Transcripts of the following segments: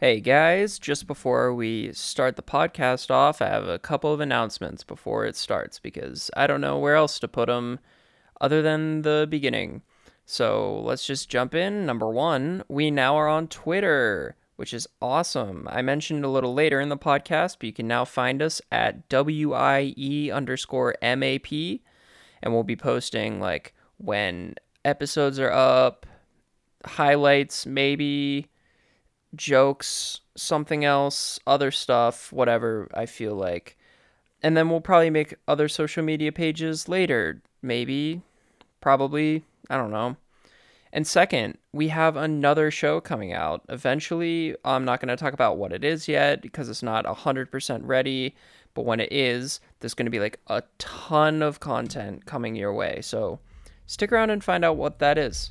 Hey guys, just before we start the podcast off, I have a couple of announcements before it starts because I don't know where else to put them other than the beginning. So let's just jump in. Number one, we now are on Twitter, which is awesome. I mentioned a little later in the podcast, but you can now find us at WIE underscore MAP, and we'll be posting like when episodes are up, highlights, maybe jokes, something else, other stuff, whatever I feel like. And then we'll probably make other social media pages later. Maybe, probably, I don't know. And second, we have another show coming out. Eventually, I'm not going to talk about what it is yet because it's not 100% ready. But when it is, there's going to be like a ton of content coming your way. So stick around and find out what that is.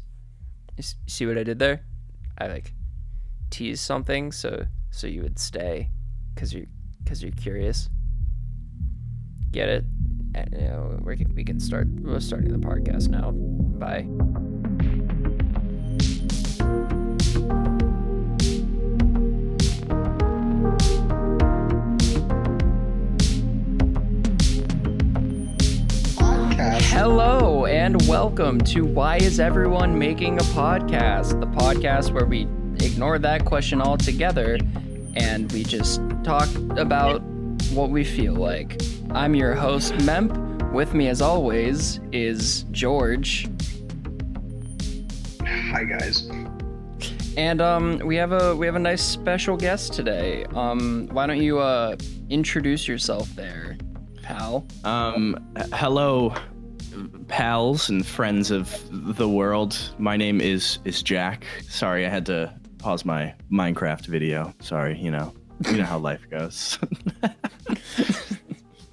You see what I did there? I like tease something so so you would stay because you because you're curious. Get it? And, you know, we can, we can start. We're starting the podcast now. Bye. Hello and welcome to Why is Everyone Making a Podcast? The podcast where we ignore that question altogether and we just talk about what we feel like. I'm your host, Memp. With me, as always, is George. Hi guys. And um, we have a we have a nice special guest today. Um, why don't you uh, introduce yourself there, pal? Um, hello, pals and friends of the world. My name is is Jack. Sorry, I had to pause my Minecraft video. Sorry, you know, you know how life goes.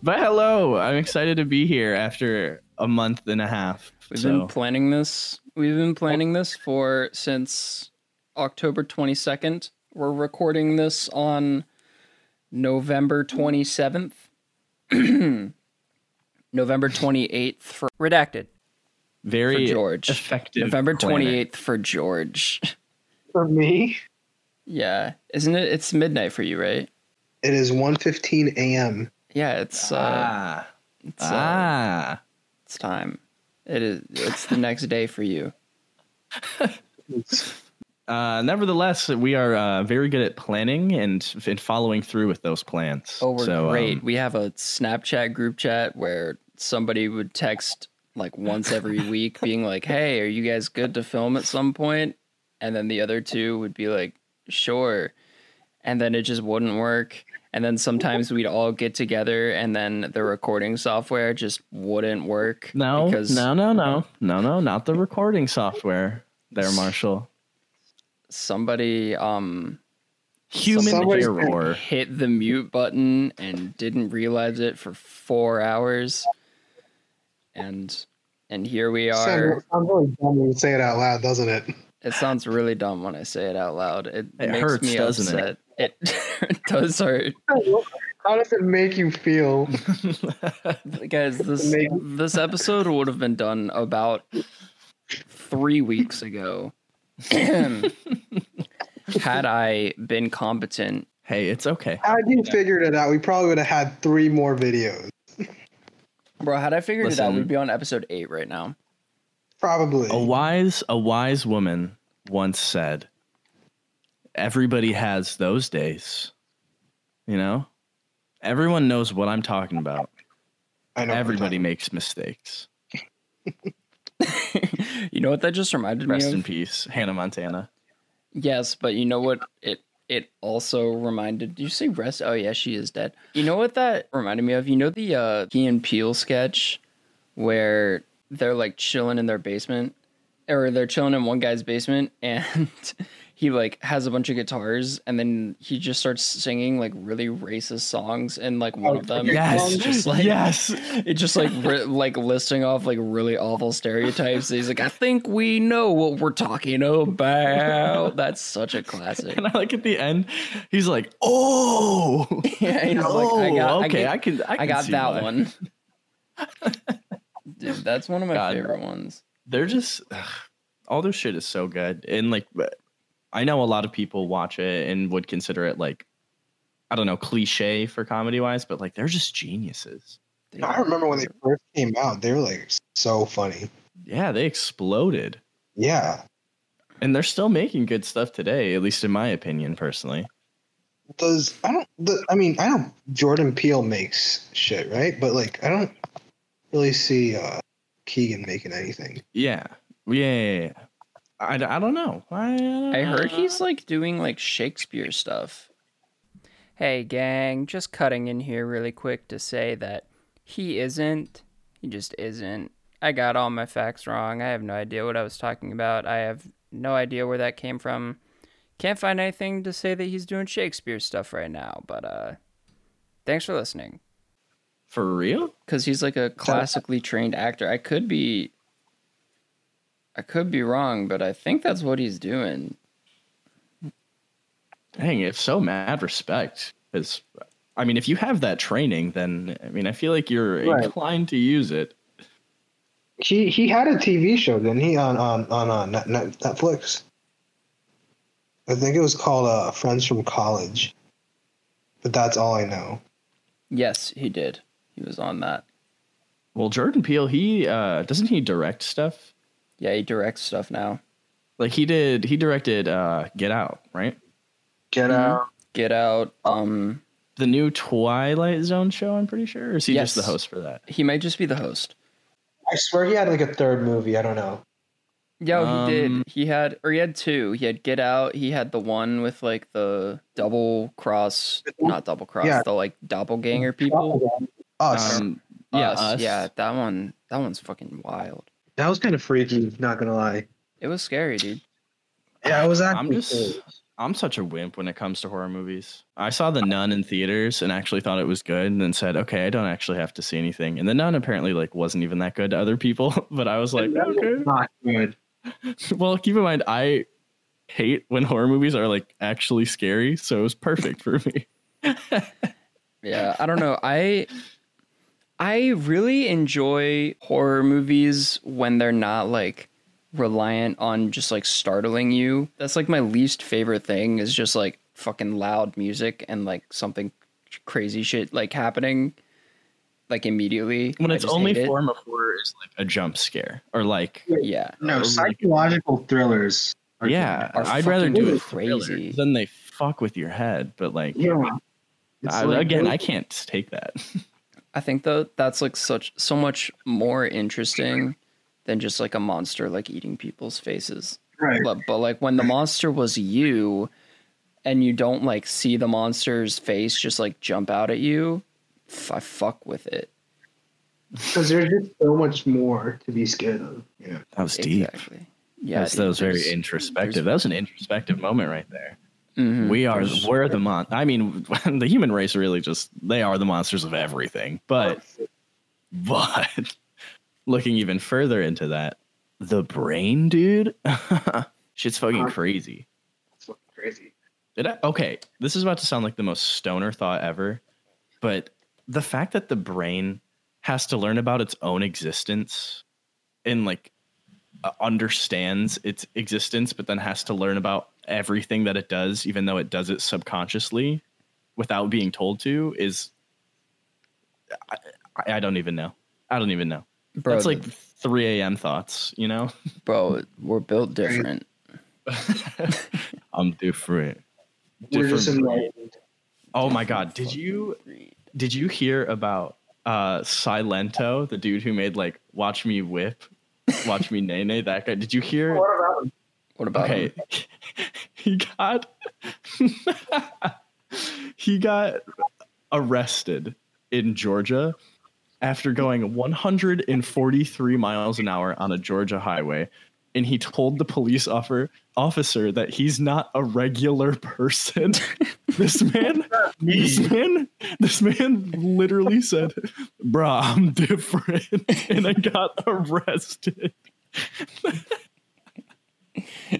but hello, I'm excited to be here after a month and a half. We've so, been planning this. We've been planning this for since October 22nd. We're recording this on November 27th. November 28th for redacted. very for George. effective. November planner. 28th for George. For me, yeah, isn't it? It's midnight for you, right? it is 1:15 a.m. Yeah, it's uh, Ah, it's, uh, ah. it's time. It is. It's the next day for you. Uh, nevertheless, we are uh, very good at planning and, and following through with those plans. Oh, we're So, great. um, we have a Snapchat group chat where somebody would text like once every week, being like, "Hey, are you guys good to film at some point?" And then the other two would be like, "Sure," and then it just wouldn't work. And then sometimes we'd all get together, and then the recording software just wouldn't work. no, because no, no, no, no, no, not the recording software. There, Marshall. somebody um Human Somebody's- error. hit the mute button and didn't realize it for four hours. And and here we are. sounds sounds really dumb when you say it out loud, doesn't it? It sounds really dumb when I say it out loud. It, It makes hurts, me doesn't upset. It, it does hurt. How does it make you feel? Guys, this this episode would have been done about three weeks ago. Had I been competent. hey, it's okay. Had you figured it out, we probably would have had three more videos. Bro, had I figured it out, we'd be on episode eight right now. Probably. A wise, a wise woman once said, "Everybody has those days." You know, everyone knows what I'm talking about. I know. Everybody makes mistakes. you know what that just reminded me Rest in peace, Hannah Montana. Yes, but you know what it it also reminded did you say rest? Oh yeah, she is dead. You know what that reminded me of? You know the uh Key and Peele sketch where they're like chilling in their basement or they're chilling in one guy's basement and he like has a bunch of guitars and then he just starts singing like really racist songs and like one of them Yes, is just like yes. it's just like ri- like listing off like really awful stereotypes. He's like, I think we know what we're talking about. That's such a classic. And I like at the end, he's like, "Oh, Yeah, he's oh, like, I oh, got, I okay, get- I can, I, I got that why." one. Dude, that's one of my God. favorite ones. They're just ugh, all their shit is so good, and like, I know a lot of people watch it and would consider it like I don't know, cliche for comedy wise, but like they're just geniuses. I remember when they first came out, they were like so funny. Yeah, they exploded. Yeah. And they're still making good stuff today, at least in my opinion, personally. Does I don't the, I mean I don't Jordan Peele makes shit, right? But like I don't really see uh Keegan making anything. Yeah. Yeah. yeah, yeah. I, I don't know. I, I heard he's like doing like Shakespeare stuff. Hey, gang, just cutting in here really quick to say that he isn't. He just isn't. I got all my facts wrong. I have no idea what I was talking about. I have no idea where that came from. Can't find anything to say that he's doing Shakespeare stuff right now, but uh thanks for listening. For real? Cuz he's like a classically trained actor. I could be I could be wrong, but I think that's what he's doing. Dang, if so, mad respect. Because, I mean, if you have that training, then, I mean, I feel like you're Right. inclined to use it. He he had a TV show, didn't he, on on on uh, Net, Net, Netflix? I think it was called uh, Friends from College. But that's all I know. Yes, he did. He was on that. Well, Jordan Peele, he, uh, doesn't he direct stuff? Yeah, he directs stuff now. Like, he did, he directed, uh, Get Out, right? Get Mhm. out. Get Out. Um, The new Twilight Zone show, I'm pretty sure. Or is he just the host for that? he might just be the host. I swear he had like a third movie. I don't know. Yeah, he Um, did. He had, or he had two. He had Get Out. He had the one with like the double cross, not double cross, Yeah. the like doppelganger people. Us. Um, yeah, Us, us. yeah, that one. That one's fucking wild. that was kind of freaky. Not gonna lie. It was scary, dude. Yeah, it was I'm actually. just, I'm such a wimp when it comes to horror movies. I saw The Nun in theaters and actually thought it was good, and then said, "Okay, I don't actually have to see anything." And The Nun apparently like wasn't even that good to other people, but I was like, "Okay." not good. Well, keep in mind, I hate when horror movies are like actually scary, so it was perfect for me. Yeah, I don't know. I I really enjoy horror movies when they're not like reliant on just like startling you. That's like my least favorite thing is just like fucking loud music and like something crazy shit like happening like immediately. When its only hate it. form of horror is like a jump scare or like Yeah. No, oh, Or psychological thrillers. are yeah, Are I'd rather do it crazy. than they fuck with your head, but like. Yeah. I- like- again, I can't take that. I think though that's like such so much more interesting than just like a monster like eating people's faces. right. But, but like when the monster was you and you don't like see the monster's face just like jump out at you, f- I fuck with it. Because there's just so much more to be scared of. Yeah. That was deep. Exactly. Yeah. That's, that was very introspective. That was an introspective moment right there. Mhm, We are we're the mon. I mean, the human race really just they are the monsters of everything. But but looking even further into that, the brain, dude, shit's fucking crazy. It's fucking crazy. Did I, okay, this is about to sound like the most stoner thought ever, but the fact that the brain has to learn about its own existence and like uh, understands its existence, but then has to learn about everything that it does, even though it does it subconsciously without being told to, is I, I- I don't even know. I don't even know. bro, That's like 3 a.m. thoughts, you know? bro, we're built different. I'm different. We're just Different breed. enlightened. Oh my god, did you did you hear about uh Silento, the dude who made like Watch Me Whip, Watch Me Nay Nay, that guy? Did you hear What about Okay. him? he got he got arrested in Georgia after going 143 miles an hour on a Georgia highway and he told the police officer officer that he's not a regular person. this man this man this man literally said, "Bruh, I'm different." and I got arrested.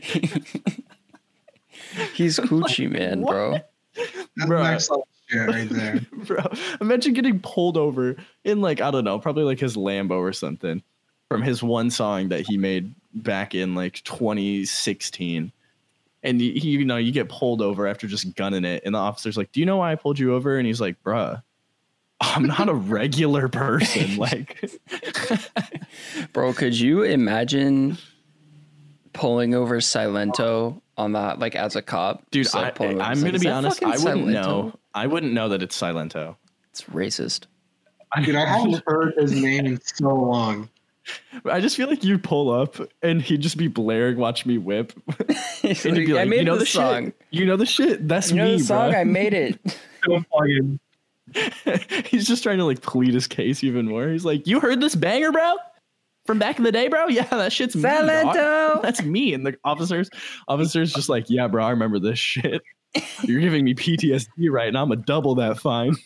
He's coochie man, bro. That's Bruh. next level shit right there. Bro, imagine getting pulled over in like I don't know, probably like his Lambo or something from his one song that he made back in like 2016, and you, you know you get pulled over after just gunning it, and the officer's like, "Do you know why I pulled you over?" And he's like, "Bruh." I'm not a regular person. Like, Bro, could you imagine pulling over Silento on that, like as a cop? dude, Just, like, I, I'm like, gonna be honest. I wouldn't Silento?" know. I wouldn't know that it's Silento. It's racist. Dude, I haven't heard his name in so long. I just feel like you'd pull up and he'd just be blaring, "Watch me whip," and you'd like, be like, I made "You know the the song. shit. You know the shit. That's You know me, the song? bro." I made it. Don't plug in. He's just trying to like plead his case even more. He's like, "You heard this banger, bro? From back in the day, bro? Yeah, that shit's me. That's me." And the officers, officers, just like, "Yeah, bro, I remember this shit. You're giving me PTSD right now. I'm gonna double that fine."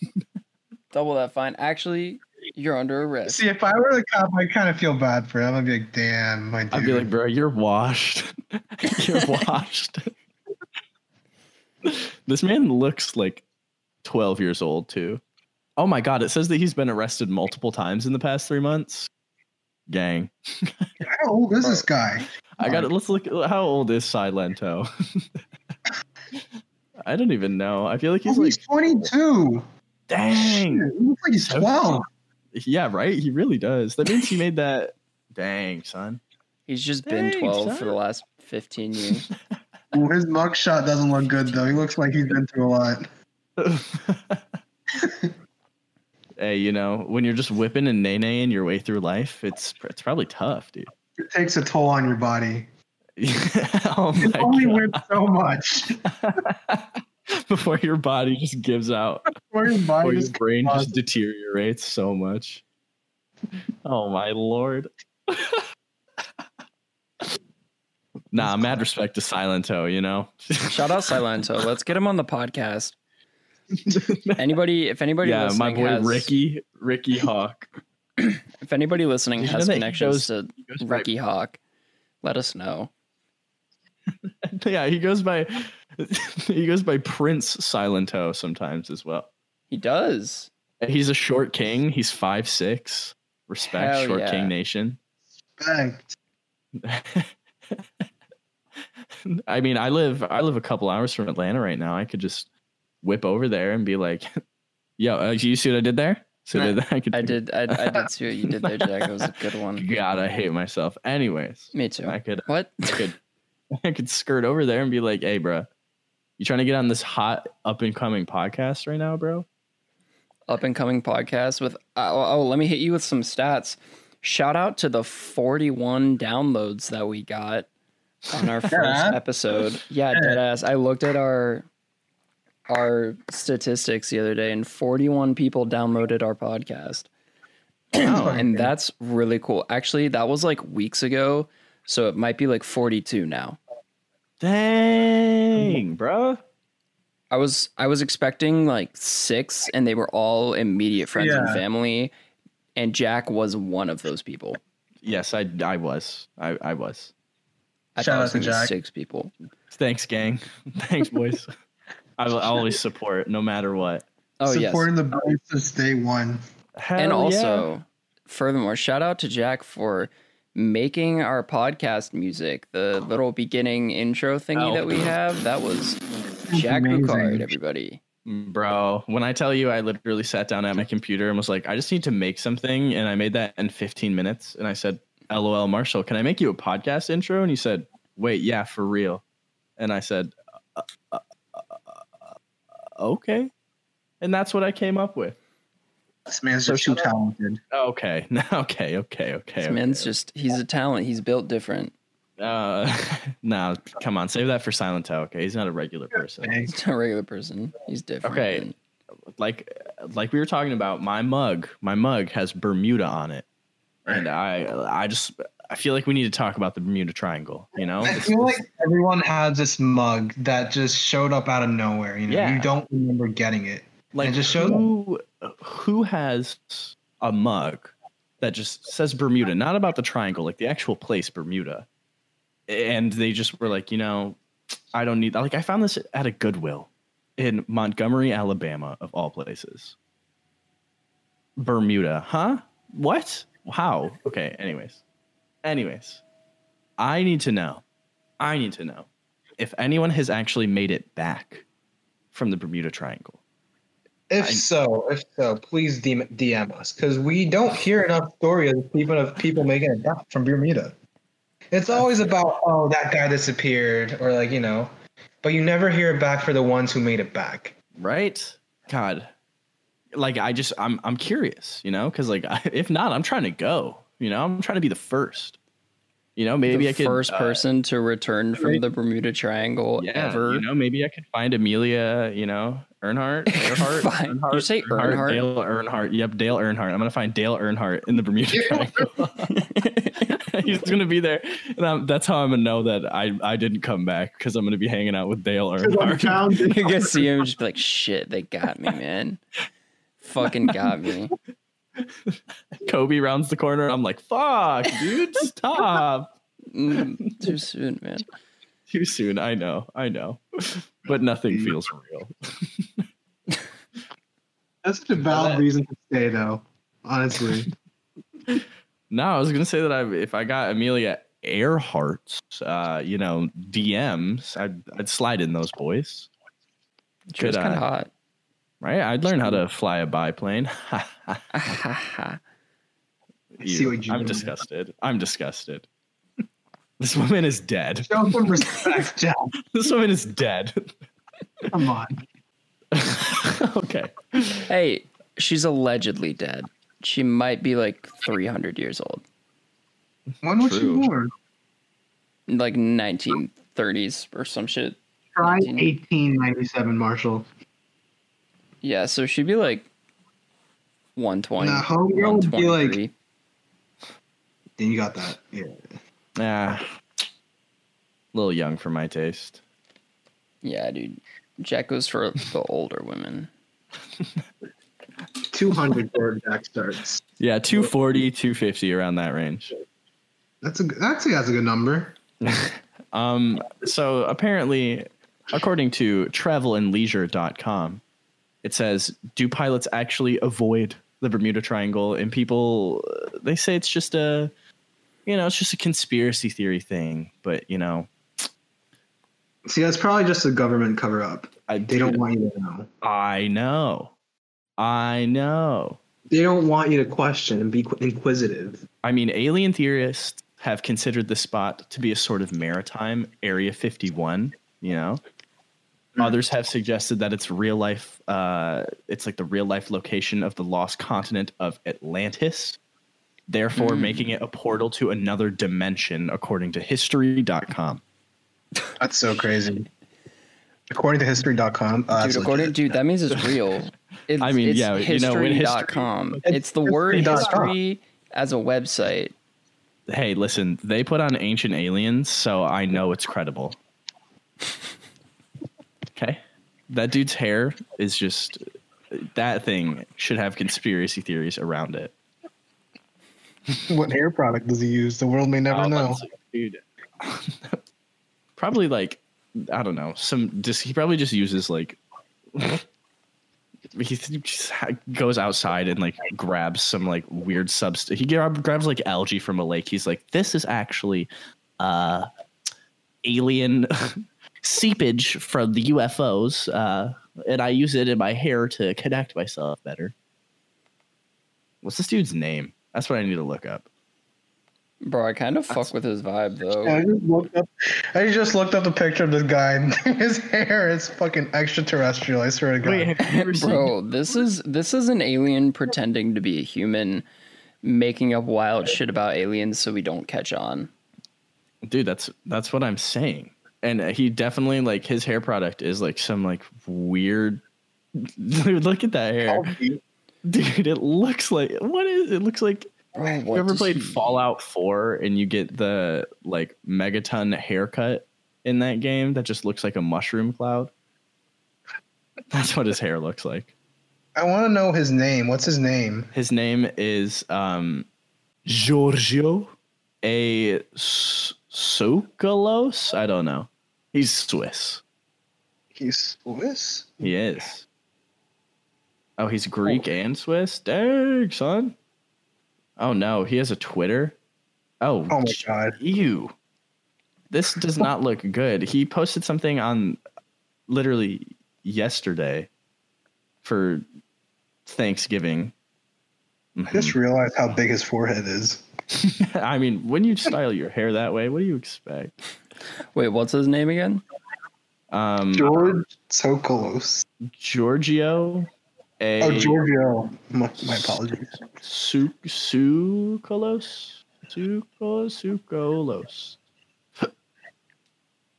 Double that fine. Actually, you're under arrest. See, if I were the cop, I'd kind of feel bad for him. I'd be like, damn, my dude. I'd be like, "Bro, you're washed. you're washed." this man looks like 12 years old too. Oh my god! It says that he's been arrested multiple times in the past three months. Gang. how old is this guy? I got it. Let's look. How old is Silento? I don't even know. I feel like he's Oh, like, he's 22. dang. Shit, he looks like he's So- 12. Yeah, right. He really does. That means he made that. Dang, son. He's just been 12 son. for the last 15 years. Ooh, his mugshot doesn't look good, though. He looks like he's been through a lot. Hey, you know, when you're just whipping and nay naying your way through life, it's it's probably tough, dude. It takes a toll on your body. oh It my only God. whips so much. Before your body just gives out, Or your before body your just brain just pauses. deteriorates so much. Oh my lord. nah, mad respect to Silento, you know. Shout out Silento. Let's get him on the podcast. Anybody, if anybody yeah, my boy has, Ricky, Ricky Hawk. if anybody listening Did has connections goes- to He goes by- Ricky Hawk, let us know. yeah, he goes by he goes by Prince Silento sometimes as well. He does. He's a short king. He's five six. Respect, Hell short yeah. king nation. Respect. I mean, I live I live a couple hours from Atlanta right now. I could just whip over there and be like, "Yo, uh, you see what I did there? So Nah, did I could I did. I, I did see what you did there, Jack. It was a good one. God, I hate myself. Anyways, Me too. I could What? I could I could skirt over there and be like, "Hey, bro, you trying to get on this hot up and coming podcast right now, bro?" Up and coming podcast with. Oh, oh, let me hit you with some stats. Shout out to the 41 downloads that we got on our first episode. Yeah, deadass. I looked at our our statistics the other day, and 41 people downloaded our podcast. Wow. and that's really cool. Actually, that was like weeks ago, so it might be like 42 now. Dang, bro. I was I was expecting like six, and they were all immediate friends and family, and Jack was one of those people. Yes, I I was. I I was. I Shout out was to Jack. six people. Thanks, gang. Thanks, boys. I will always support no matter what. Oh yes, Supporting the boys since day one. Hell and yeah. also, furthermore, shout out to Jack for making our podcast music. The little beginning intro thingy Oh. that we have that was Jack Amazing. Bucard. Everybody, Bro, when I tell you I literally sat down at my computer and was like, I just need to make something. And I made that in 15 minutes. And I said, LOL, Marshall, can I make you a podcast intro? And he said, Wait, yeah, for real. And I said, uh, uh, Okay. And that's what I came up with. This man's So just too talented. Okay. Okay. Okay. Okay. this man's okay. just he's a talent. He's built different. Uh, no, come on, save that for Silent Hill. Okay, he's not a regular person. He's not a regular person. He's different. Okay. And Like, like we were talking about, my mug, my mug has Bermuda on it, and I, I just, I feel like we need to talk about the Bermuda Triangle. You know, I feel like everyone has this mug that just showed up out of nowhere. You know, Yeah. you don't remember getting it. like it just who, who has a mug that just says Bermuda, not about the triangle, like the actual place Bermuda, and they just were like, you know, I don't need. Like, I found this at a Goodwill in Montgomery, Alabama, of all places. Bermuda, huh? What? How? Okay. Anyways, anyways, I need to know. I need to know. if anyone has actually made it back from the Bermuda Triangle. If I- so, if so, please DM, DM us because we don't hear enough stories of people of people making it back from Bermuda. It's always about oh that guy disappeared or like you know, but you never hear it back for the ones who made it back. Right? God. Like I just I'm I'm curious, you know, cuz like if not, I'm trying to go, you know? I'm trying to be the first. You know, maybe the I could first uh, person to return from maybe- the Bermuda Triangle yeah, ever. You know, maybe I could find Amelia, you know, Earnhardt. Earhart, Fine. You say Earnhardt? Dale Earnhardt. Yep, Dale Earnhardt. I'm gonna find Dale Earnhardt in the Bermuda Triangle. He's gonna be there, and I'm, that's how I'm gonna know that I I didn't come back because I'm gonna be hanging out with Dale Earnhardt. you can see him just be like, shit, they got me, man. Fucking got me. Kobe rounds the corner. I'm like, fuck, dude, stop. Mm, too soon, man. Too soon. I know. I know. But nothing feels real. That's such a valid reason to stay, though. Honestly, No, I was gonna say that I if I got Amelia Earhart's, uh, you know, DMs, I'd I'd slide in those boys. She was kind of hot. Right? I'd learn how to fly a biplane. see what you I'm did disgusted. I'm disgusted. This woman is dead. show some respect, Jack. This woman is dead. Come on. okay. hey, she's allegedly dead. She might be like 300 years old, When was True. she born? like 1930s or some shit. Try 19. 1897, Marshall. Yeah, so she'd be like 120. Nah, homegirl would be like- Then you got that. Yeah. Ah, a little young for my taste. Yeah, dude. Jack goes for the older women. 200 for Jack starts. Yeah, 240, 250 around that range. That's a that's a, that's a good number. Um, so apparently, according to travelandleisure.com, it says, do pilots actually avoid the Bermuda Triangle? And people, uh, they say it's just a, you know, it's just a conspiracy theory thing. But, you know, See, that's probably just a government cover up. I, They don't want you to know. I know. I know. They don't want you to question and be inquisitive. I mean, alien theorists have considered the spot to be a sort of maritime Area 51, you know? Others have suggested that it's real life, uh, it's like the real life location of the lost continent of Atlantis, therefore Hmm. making it a portal to another dimension, according to history.com. That's so crazy. According to history.com, uh, that's dude, according, legit. dude, that means it's real. It's, I mean, it's yeah, you know, when history- history.com. It's It's the word history.com. history as a website. Hey, listen, they put on Ancient Aliens, so I know it's credible. Okay? That dude's hair is just, that thing should have conspiracy theories around it. what hair product does he use? The world may never Oh, know. dude. probably like I don't know. Some just he probably just uses like he just goes outside and like grabs some like weird substance. He grab, grabs like algae from a lake. He's like, this is actually uh alien seepage from the UFOs, uh, and I use it in my hair to connect myself better. What's this dude's name? That's what I need to look up. Bro, I kind of fuck with his vibe though. I just looked up. I just looked up the picture of this guy. And his hair is fucking extraterrestrial. I swear to God. Wait, have you ever seen Bro, this is this is an alien pretending to be a human, making up wild shit about aliens so we don't catch on. dude that's that's what i'm saying and he definitely like his hair product is like some like weird dude look at that hair. Dude it looks like what is it looks like Bro, you ever played fallout 4 and you get the like megaton haircut in that game that just looks like a mushroom cloud? That's what his hair looks like. I want to know his name. What's his name? his name is um giorgio? A S- Sokolos? i don't know he's swiss He's Swiss. He is. Oh, he's oh. Greek and Swiss? Dang, son. Oh no, he has a Twitter. Oh, Oh my God. ew. this does not look good. He posted something on literally yesterday for Thanksgiving. I just mm-hmm. realized how big his forehead is. I mean, when you style your hair that way, what do you expect? Wait, what's his name again? Um, George Sokolos. Giorgio. A Oh, Giorgio. My, my apologies. Su- Sukolos? Sukolos? Sukolos.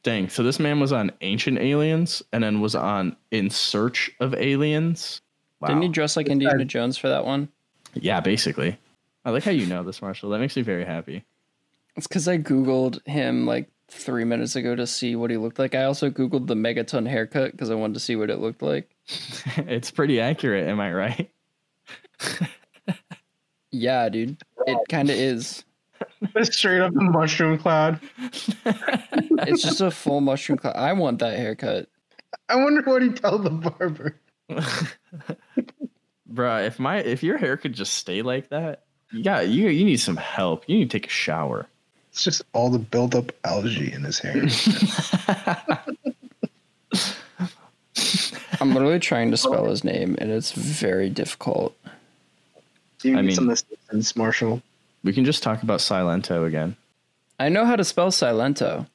Dang, so this man was on Ancient Aliens and then was on In Search of Aliens. Wow. Didn't he dress like Indiana Jones for that one? Yeah, basically. I like how you know this, Marshall. That makes me very happy. It's because I googled him like three minutes ago to see what he looked like. I also googled the megaton haircut because I wanted to see what it looked like. it's pretty accurate, am I right? Yeah, dude, it kind of is. Straight up a mushroom cloud. It's just a full mushroom cloud. I want that haircut. I wonder what he told the barber. Bruh, if my if your hair could just stay like that, yeah, you you need some help. You need to take a shower. It's just all the buildup algae in his hair. I'm literally trying to spell his name, and it's very difficult. Do you I need mean- some assistance, Marshall? We can just talk about Silento again. I know how to spell Silento.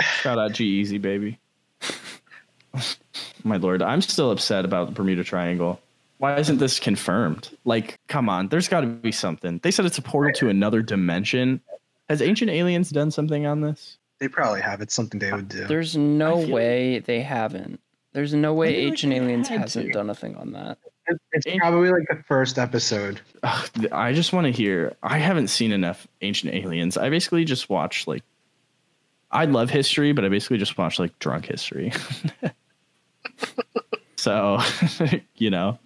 Shout out G-Eazy, baby. My lord, I'm still upset about the Bermuda Triangle. Why isn't this confirmed? Like, come on, there's got to be something. They said it's a portal to another dimension. Has Ancient Aliens done something on this? They probably have. It's something they would do. There's no I feel way they haven't. There's no way feel like Ancient Aliens hasn't to. done a thing on that. It- It's probably like the first episode. Ugh, I just want to hear. I haven't seen enough Ancient Aliens. I basically just watch like. I love history, but I basically just watch like drunk history. so, you know,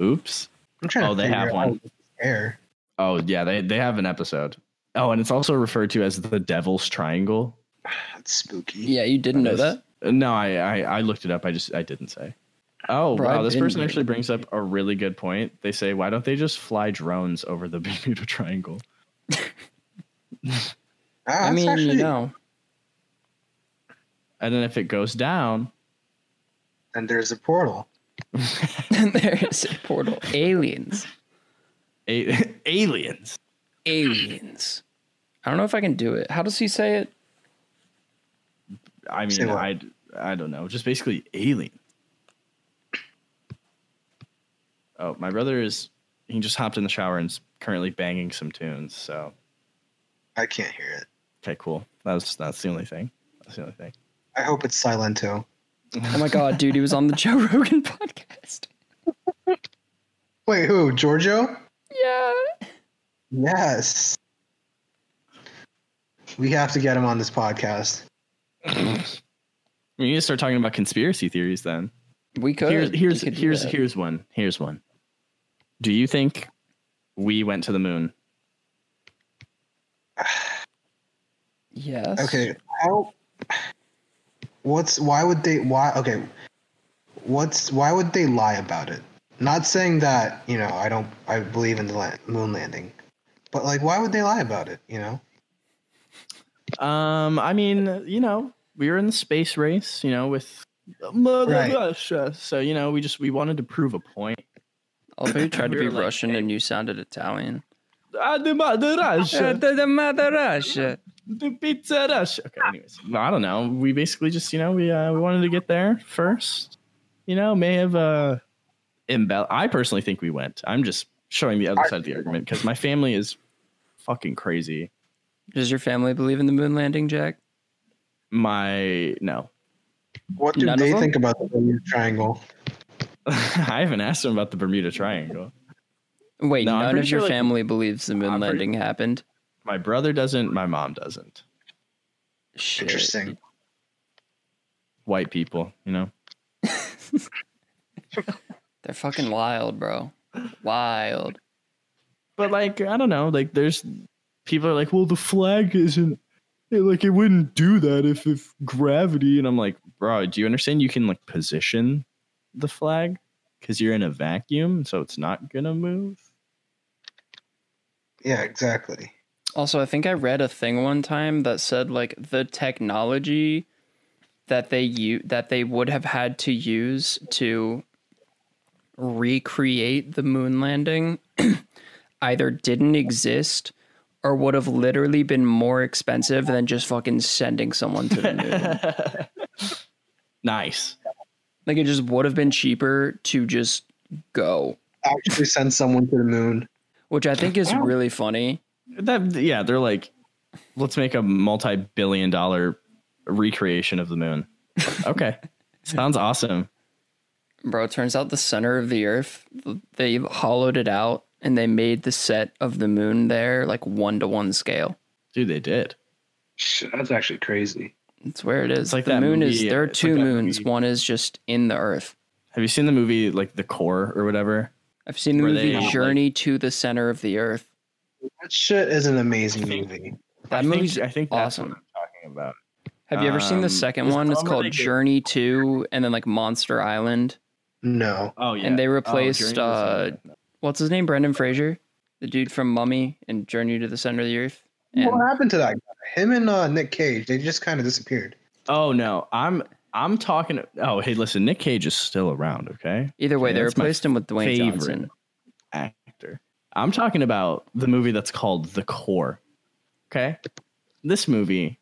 oops. I'm trying Oh, they have out one. his hair. Oh yeah, they they have an episode. Oh, and it's also referred to as the Devil's Triangle. That's spooky. Yeah, you didn't know That is- that? No, I, I I looked it up. I just I didn't say. Oh Bro, wow, I've this person here. actually brings up a really good point. They say, why don't they just fly drones over the Bermuda Triangle? Ah, I mean, actually, you know, And then if it goes down, and there's a portal. And there is a portal. Aliens. a- aliens. Aliens. I don't know if I can do it. How does he say it? I mean. I I don't know. Just basically alien. Oh, my brother is. He just hopped in the shower and is currently banging some tunes. So I can't hear it. okay, cool. That's that's the only thing. That's the only thing. I hope it's Silento. Oh my god, dude, he was on the Joe Rogan podcast. Wait, who? Giorgio? Yeah. Yes. We have to get him on this podcast. We need to start talking about conspiracy theories then. We could. here's here's could here's that. here's one. Here's one. Do you think we went to the moon? Yes. Okay, how? What's why would they? Why? Okay, what's why would they lie about it? Not saying that you know I don't I believe in the la- moon landing, but like why would they lie about it? You know? Um, I mean, you know, we were in the space race, you know, with Mother Right. Russia. So you know, we just we wanted to prove a point. Although you tried to be were like, Russian hey. and you sounded Italian. Ah, the Mother Russia, the Mother Russia. The Pizza Russia. Okay, anyways, well, I don't know. We basically just you know we uh, we wanted to get there first. You know, may have uh, embell. I personally think we went. I'm just showing the other side of the argument because my family is fucking crazy. Does your family believe in the moon landing, Jack? My no, What do None they think about the Bermuda Triangle? I haven't asked them about the Bermuda Triangle. Wait, No, none pretty of your sure, like- family believes the moon I'm pretty- landing happened. My brother doesn't. My mom doesn't. Shit. Interesting. White people, you know. They're fucking wild, bro. Wild. But like, I don't know. Like, there's people are like, well, the flag isn't. it- like, it wouldn't do that if if gravity. And I'm like, bro, do you understand? You can like position the flag because you're in a vacuum, so it's not gonna move. Yeah, exactly. Also, I think I read a thing one time that said like the technology that they u- that they would have had to use to recreate the moon landing either didn't exist or would have literally been more expensive than just fucking sending someone to the moon. nice. like it just would have been cheaper to just go, Actually, send someone to the moon. which I think is really funny. That yeah, they're like, let's make a multi-billion dollar recreation of the moon. Okay. Sounds awesome. Bro, it turns out the center of the earth, they hollowed it out and they made the set of the moon there like one to one scale. Dude, they did. Shit, that's actually crazy. It's where it is. like the that moon is there are it's like two moons. movie. One is just in the earth. Have you seen the movie like The Core or whatever? I've seen the Where movie they, like- Journey to the Center of the Earth. That shit is an amazing think- movie. That I movie's think, I think that's awesome. what I'm talking about. Have you ever seen the um, second one? It's called they get- Journey 2 and then like Monster Island. No. Oh yeah. And they Oh, replaced, Journey to the uh, Center. What's his name? Brendan Fraser? The dude from Mummy and Journey to the Center of the Earth. And what happened to that guy? Him and uh, Nick Cage, they just kind of disappeared. Oh no, I'm I'm talking. Oh hey, listen, Nick Cage is still around. Okay, either way, Yeah, they replaced him with Dwayne favorite. Johnson. I'm talking about the movie that's called The Core. Okay, this movie.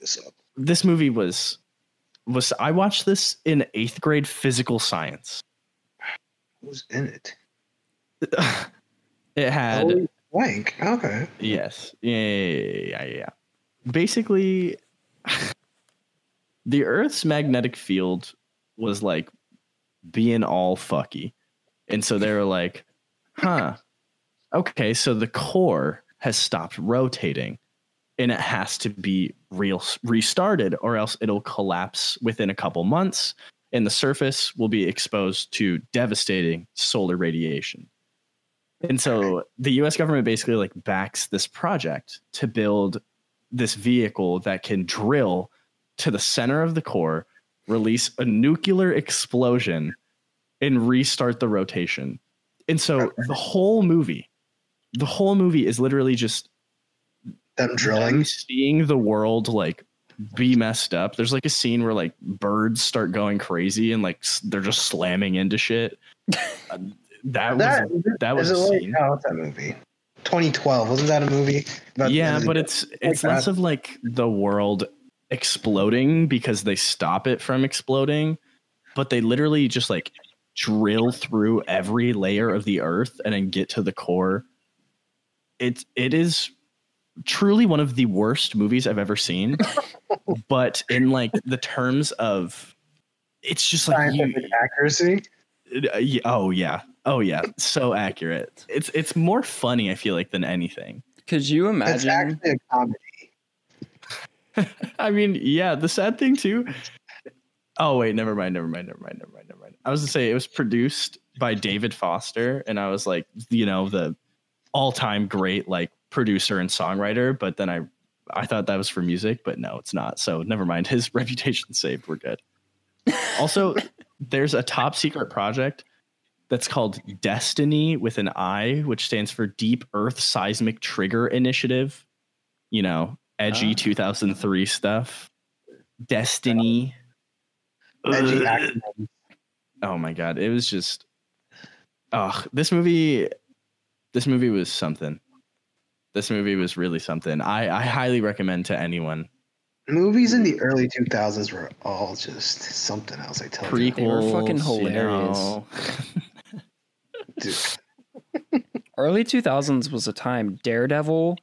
This up. This movie was was I watched this in eighth grade physical science. Who's in it? it had Oh, blank. Okay. Yes. Yeah, yeah, yeah, yeah. Basically, the Earth's magnetic field was like being all fucky. And so they were like, huh, okay, so the core has stopped rotating and it has to be real restarted or else it'll collapse within a couple months and the surface will be exposed to devastating solar radiation. And so the US government basically like backs this project to build this vehicle that can drill to the center of the core, release a nuclear explosion, and restart the rotation. And so the whole movie, the whole movie is literally just Them them drilling. seeing the world like be messed up. There's like a scene where like birds start going crazy and like they're just slamming into shit. Uh, that was That, that was a it like, scene. oh, what's that movie? 2012. Wasn't that a movie? about- yeah, but it's it's that. less of like the world exploding because they stop it from exploding, but they literally just like drill through every layer of the earth and then get to the core. It it is truly one of the worst movies I've ever seen. but in like the terms of it's just like you, accuracy. uh, yeah, oh yeah. Oh yeah, so accurate. It's it's more funny I feel like than anything. Could you imagine? It's imagine? actually a comedy. I mean, yeah, the sad thing too. Oh wait, never mind, never mind, never mind, never mind, never mind. I was to say it was produced by David Foster, and I was like, you know, the all-time great like producer and songwriter. But then I, I thought that was for music, but no, it's not. So never mind. His reputation saved. We're good. Also, there's a top secret project that's called Destiny with an I, which stands for Deep Earth Seismic Trigger Initiative. You know, edgy Ah. 2003 stuff. Destiny. Oh my god, it was just Oh, this movie this movie was something. This movie was really something. I I highly recommend to anyone. Movies in the early 2000s were all just something else. I tell you. They were fucking Prequels, you hilarious. know. Early 2000s was a time. Daredevil.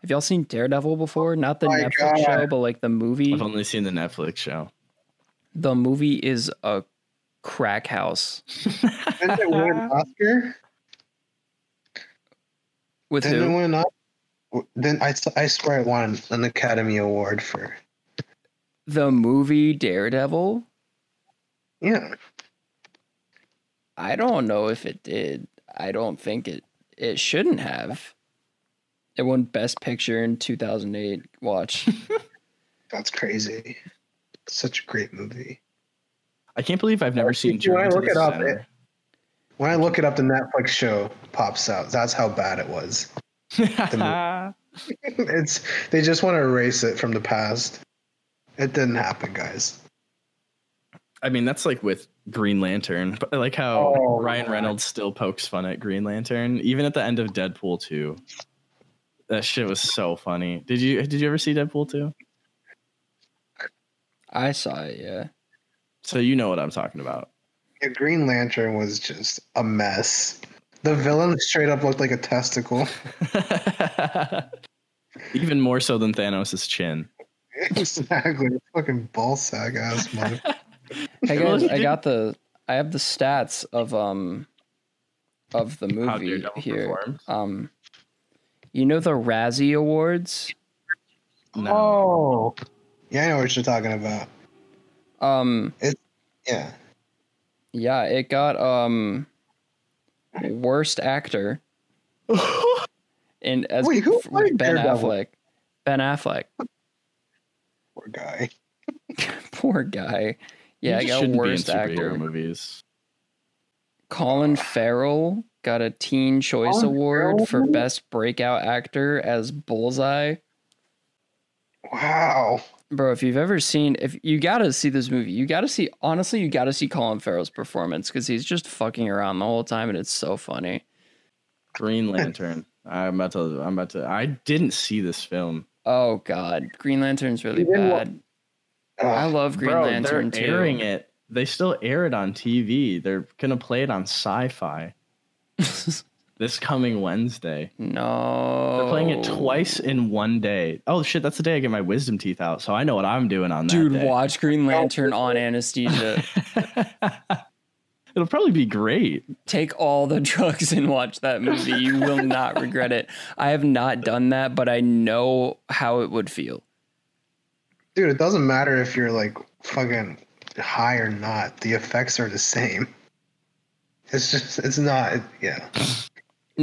Have y'all seen Daredevil before? Not the oh My Netflix God. show, but like the movie. I've only seen the Netflix show. The movie is a crack house. Didn't it win an Oscar? With Didn't it who? win an Then I, I swear it won an Academy Award for. The movie Daredevil? Yeah. I don't know if it did. I don't think it it shouldn't have. It won Best Picture in 2008. Watch. That's crazy. Such a great movie. I can't believe I've never seen When I Journey to look the it up, it- When I look it up, the Netflix show pops out. That's how bad it was. it's they just want to erase it from the past. It didn't happen, guys. I mean, that's like with Green Lantern, but I like how Oh, Ryan God. Reynolds still pokes fun at Green Lantern, even at the end of Deadpool 2. That shit was so funny. Did you did you ever see Deadpool 2? I saw it, yeah. So you know what I'm talking about. Yeah, Green Lantern was just a mess. The villain straight up looked like a testicle. even more so than Thanos' chin. exactly, fucking ball sack ass mother. Hey guys, I got the I have the stats of um of the movie here. performed. Um you know the Razzie Awards? No. Oh, yeah, I know what you're talking about. Um It Yeah, yeah, it got um worst actor and as Wait, who f- played Ben Daredevil? Affleck. Ben Affleck. poor guy. Poor guy. Yeah, I got shouldn't be in worst superhero actor. movies. Colin Farrell got a Teen Choice Colin Award Farrell? for Best Breakout Actor as Bullseye. Wow. Bro, if you've ever seen, if you gotta see this movie, you gotta see. Honestly, you gotta see Colin Farrell's performance because he's just fucking around the whole time, and it's so funny. Green Lantern. I'm about to. I'm about to. I didn't see this film. Oh God, Green Lantern's really You didn't wa- bad. I love Green Bro, Lantern they're too. airing it. They still air it on TV. They're gonna play it on Sci-Fi this coming Wednesday. no, They're playing it twice in one day. Oh shit, that's the day I get my wisdom teeth out. So I know what I'm doing on that Dude, watch Green Lantern on anesthesia. It'll probably be great. Take all the drugs and watch that movie. You will not regret it. I have not done that, but I know how it would feel. Dude, it doesn't matter if you're like fucking high or not. The effects are the same. It's just, it's not. Yeah.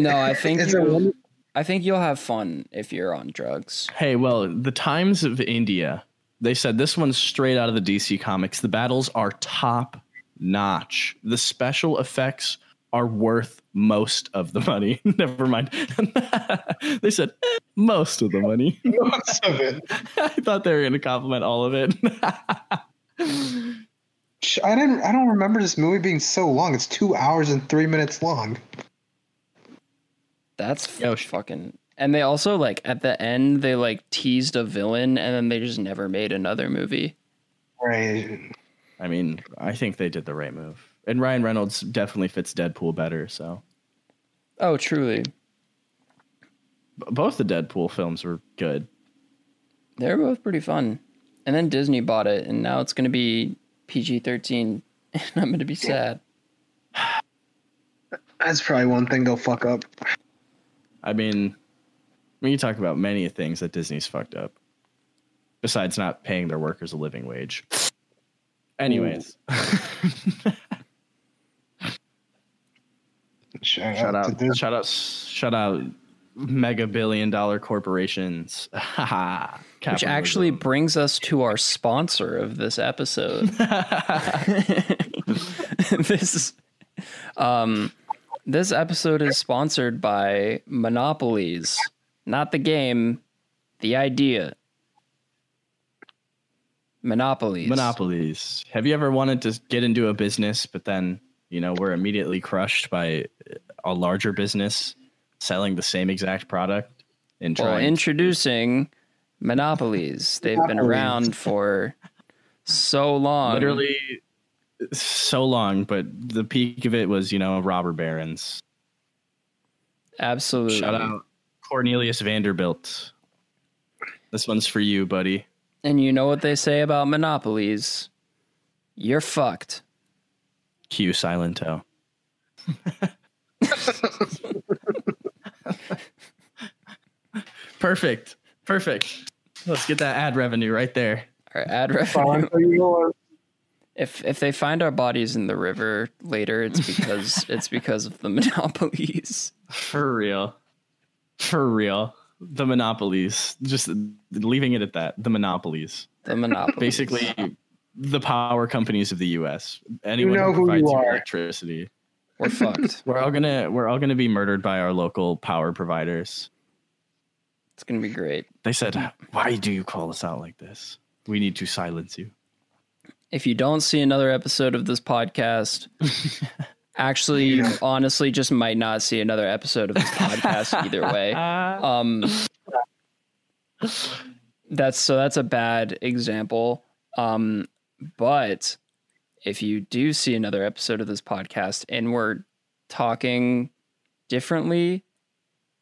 No, I think It's you a will, I think you'll have fun if you're on drugs. Hey, well, the Times of India, they said this one's straight out of the DC comics. The battles are top notch. The special effects are worth most of the money. Never mind. they said eh, most of the money. most of it. I thought they were going to compliment all of it. I didn't. I don't remember this movie being so long. It's two hours and three minutes long. That's f- fucking. And they also like at the end they like teased a villain and then they just never made another movie. Right. I mean, I think they did the right move. And Ryan Reynolds definitely fits Deadpool better. So Oh, truly. B- both the Deadpool films were good. They're both pretty fun. And then Disney bought it and now it's going to be PG-13 and I'm going to be sad. That's probably one thing they'll fuck up. I mean, we can talk about many things that Disney's fucked up, besides not paying their workers a living wage. Anyways, Shout, shout out, out, shout out, shout out, mega billion dollar corporations. Haha, Which actually brings us to our sponsor of this episode. this is um this episode is sponsored by Monopolies. Not the game, the idea. Monopolies. monopolies. Have you ever wanted to get into a business, but then you know we're immediately crushed by a larger business selling the same exact product and Well, trying? introducing Monopolies. They've been around for so long. literally so long, but the peak of it was, you know, robber barons. Absolutely. Shout out Cornelius Vanderbilt. This one's for you, buddy. And you know what they say about monopolies? You're fucked. Q Silento. Perfect. Perfect. Let's get that ad revenue right there. Our ad revenue. Fine. If if they find our bodies in the river later, it's because it's because of the monopolies. For real. For real. The monopolies. Just leaving it at that. The monopolies. The monopolies. Basically, the power companies of the U.S. Anyone know who who provides you you are. electricity. we're fucked. We're all gonna we're all gonna be murdered by our local power providers. It's gonna be great. They said, "Why do you call us out like this? We need to silence you." If you don't see another episode of this podcast, actually, you honestly just might not see another episode of this podcast either way. Um, that's so that's a bad example. Um, but if you do see another episode of this podcast and we're talking differently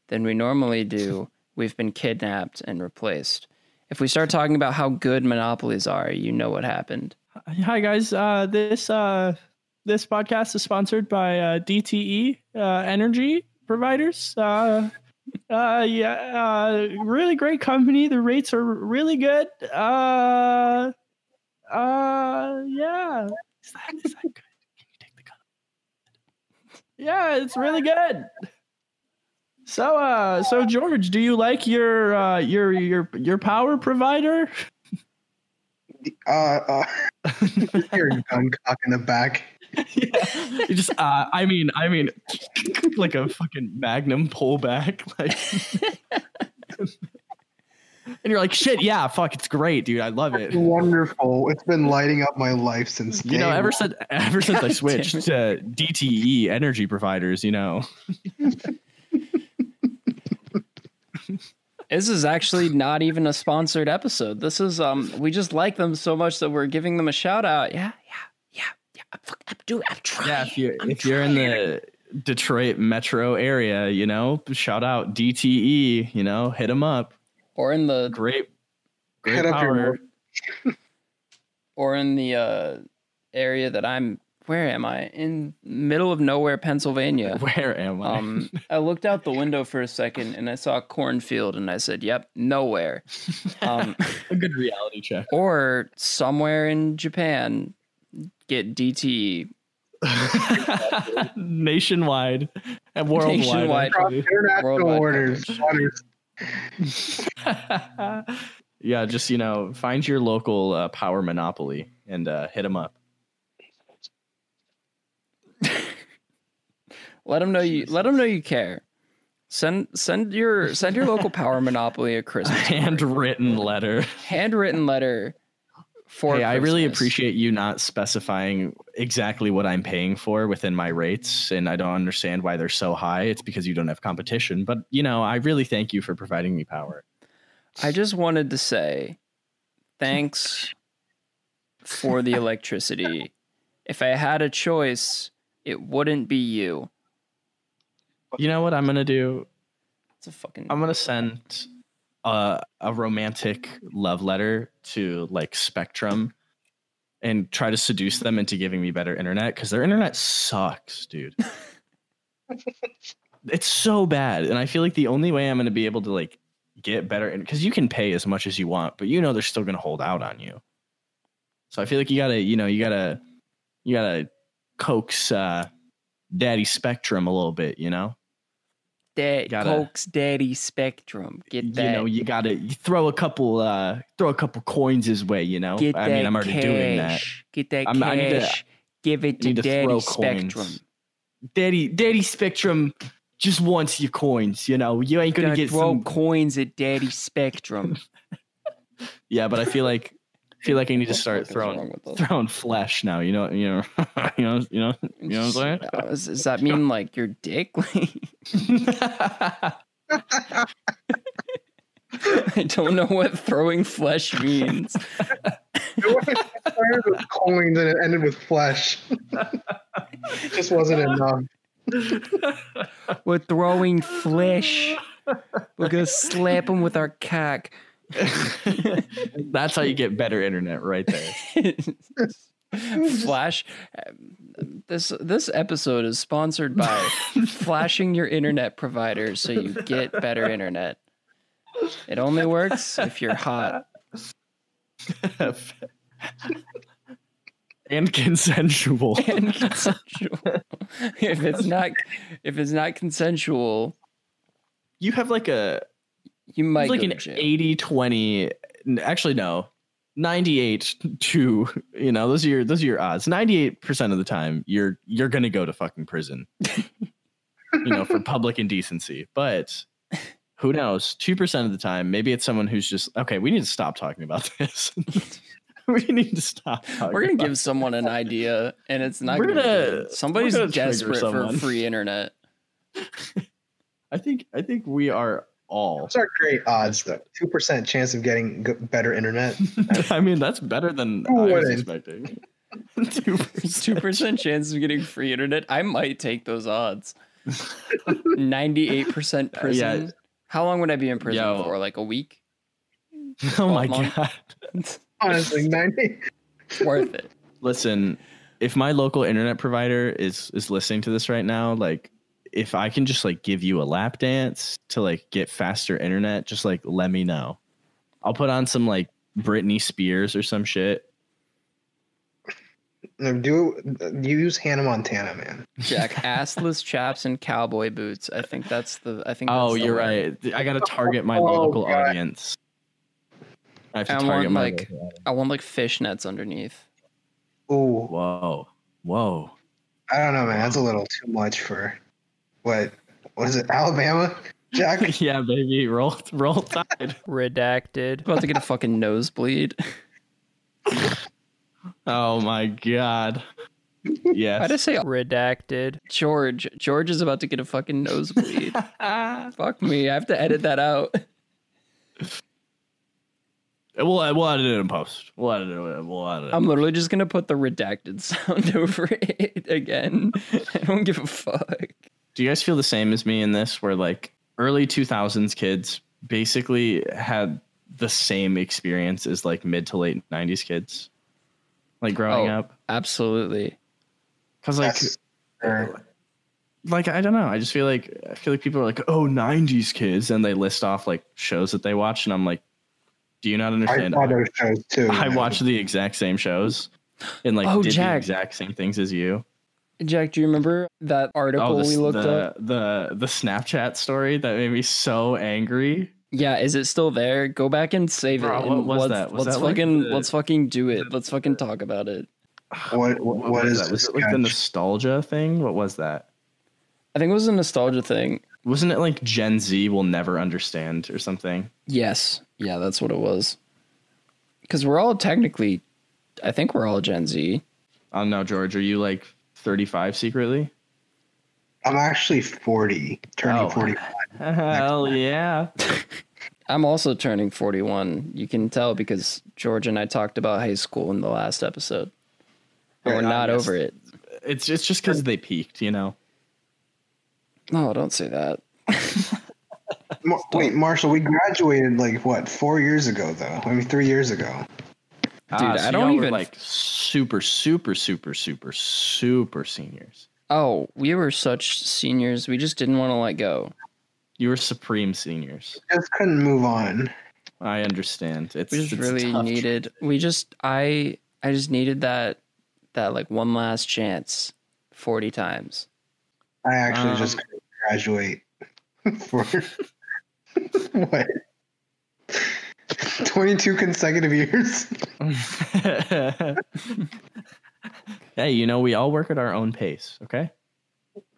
than we normally do, we've been kidnapped and replaced. If we start talking about how good monopolies are, you know what happened. Hi guys, uh, this uh, this podcast is sponsored by uh, DTE uh, Energy Providers. Uh, uh, yeah, uh, really great company. The rates are really good. Uh, uh, yeah. Is that, is that good? Can you take the? Yeah, it's really good. So, uh, so George, do you like your uh, your your your power provider? Uh, uh, your gun cock in the back. yeah. You just uh I mean I mean like a fucking magnum pullback like and you're like shit yeah fuck it's great dude I love it Wonderful. It's been lighting up my life since. you know ever one. since ever since I God damn switched to DTE energy providers you know This is actually not even a sponsored episode. This is um we just like them so much that we're giving them a shout out. Yeah, yeah, yeah, yeah. I'm, I'm doing I'm trying. yeah if you're I'm if you're in the Detroit metro area you know shout out DTE you know hit them up or in the great great Hit up your power or in the uh area that I'm where am I? In middle of nowhere, Pennsylvania. where am I Um I looked out the window for a second and I saw a cornfield and I said, Yep, nowhere. Um a good reality check or somewhere in Japan get DTE. nationwide and worldwide. Nationwide. Across international Worldwide orders. yeah, just you know, find your local uh, power monopoly and uh, hit them up. Let them know you let them know you care. Send send your send your local power monopoly a Christmas Handwritten letter. handwritten letter for hey, I really appreciate you not specifying exactly what I'm paying for within my rates, and I don't understand why they're so high. It's because you don't have competition, but you know, I really thank you for providing me power. I just wanted to say thanks for the electricity. If I had a choice, it wouldn't be you. You know what I'm gonna do? It's a fucking I'm gonna send a, a romantic love letter to like Spectrum and try to seduce them into giving me better internet because their internet sucks, dude. it's so bad, and I feel like the only way I'm gonna be able to like get better because you can pay as much as you want, but you know they're still gonna hold out on you. So I feel like you gotta, you know, you gotta, you gotta coax uh, Daddy Spectrum a little bit, you know. Dad, gotta- Coax Daddy Spectrum. Get that. you know you gotta you throw a couple uh throw a couple coins his way you know Get i mean i'm already cash. doing that Get that I'm- I need to- Give it to to Daddy Spectrum. coins. daddy daddy spectrum just wants your coins you know you ain't gonna Gonna get throw some coins at Daddy Spectrum. yeah but i feel like feel like i need to start throwing wrong with us? throwing flesh now you know you know you know you know you know what i'm saying Uh, Does, does that mean like your dick? I don't know what throwing flesh means. It started with coins and it ended with flesh. it just wasn't enough. We're throwing flesh. We're gonna slap him with our cock. that's how you get better internet right there Flash. This this episode is sponsored by flashing your internet provider so you get better internet. It only works if you're hot. and consensual and consensual. if it's not if it's not consensual, you have like a you might like an to 80 20 actually no 98 to you know those are your those are your odds 98% of the time you're you're gonna go to fucking prison you know for public indecency but Who knows? Two percent of the time, maybe it's someone who's just okay. We need to stop talking about this. we need to stop. Talking We're gonna give someone an idea, and it's not We're gonna. gonna- Somebody's gonna desperate for free internet. I think I think we are all. Those are great odds, though. Two percent chance of getting g- better internet. I mean, that's better than Who I was wouldn't? expecting. Two Two percent chance of getting free internet. I might take those odds. Ninety-eight percent uh, prison. Yeah. How long would I be in prison Yo. for? Like a week? Oh my month. god! Honestly, ninety. Worth it. Listen, if my local internet provider is is listening to this right now, like if I can just like give you a lap dance to like get faster internet, just like let me know. I'll put on some like Britney Spears or some shit. No, do use Hannah Montana, man. Jack, assless chaps and cowboy boots. I think that's the. I think. Oh, the you're way. right. I got to oh, target my Oh, local God. audience. I have to I target want, my like- local audience. I want like fishnets underneath. Oh. Whoa, whoa. I don't know, man. That's a little too much for what? What is it? Alabama, Jack? yeah, baby, roll roll tide. Redacted. About to get a fucking nosebleed. oh my god. Yes. I just say redacted. George. George is about to get a fucking nosebleed. Fuck me. I have to edit that out. We'll we'll edit it in post. We'll edit it. We'll edit it. I'm literally just gonna put the redacted sound over it again. I don't give a fuck. Do you guys feel the same as me in this, where like early 2000s kids basically had the same experience as like mid to late 90s kids, like growing Oh. up? Absolutely. Because like Yes. Like I don't know. I just feel like I feel like people are like, oh, 90s kids, and they list off like shows that they watch, and I'm like, do you not understand? saw those shows too. I watch the exact same shows and like Oh, did the exact same things as you. Jack, do you remember that article Oh, the, we looked the, up? the the Snapchat story that made me so angry. Yeah, is it still there? Go back and save Bro, it. what and was let's, that? Was let's that like fucking the- let's fucking do it. Let's fucking talk about it. What? What, what is that? Was this? it like the nostalgia thing? What was that? I think it was a nostalgia thing. Wasn't it like Gen Z will never understand or something? Yes. Yeah, that's what it was. Because we're all technically, I think we're all Gen Z. I don't know, George. Are you like 35 secretly? I'm actually 40, turning Oh. 40. Hell yeah. I'm also turning 41. You can tell because George and I talked about high school in the last episode. But we're not yes. over it. It's it's just because they peaked, you know. No, don't say that. Wait, Marshall, we graduated like what four years ago, though. I mean, three years ago. Dude, Ah, I don't even- like super, super, super, super, super seniors. Oh, we were such seniors. We just didn't want to let go. You were supreme seniors. Just couldn't move on. I understand. It's, We just it's really tough. needed. We just I I just needed that that like one last chance, forty times. I actually Um, just couldn't graduate for what? 22 consecutive years. hey, you know, we all work at our own pace, okay?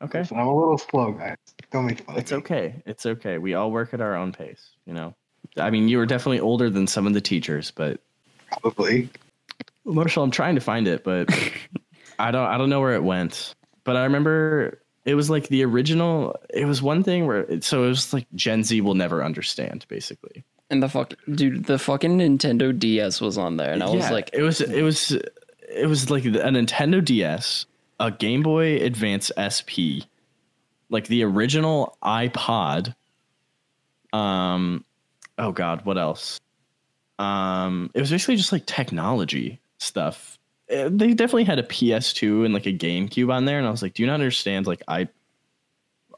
Okay. I'm a little slow, guys. Don't make fun. It's of me. It's okay. It's okay. We all work at our own pace, you know. I mean, you were definitely older than some of the teachers, but Probably. Marshall, I'm trying to find it, but I don't I don't know where it went. But I remember it was like the original it was one thing where it, so it was like Gen Z will never understand basically. And the fuck, dude, the fucking Nintendo DS was on there, and I was like, it was it was it was like a Nintendo DS, a Game Boy Advance SP, like the original iPod. Um, oh God, what else? Um, it was basically just like technology stuff. Uh, They definitely had a PS2 and like a GameCube on there, and I was like, do you not understand? Like I,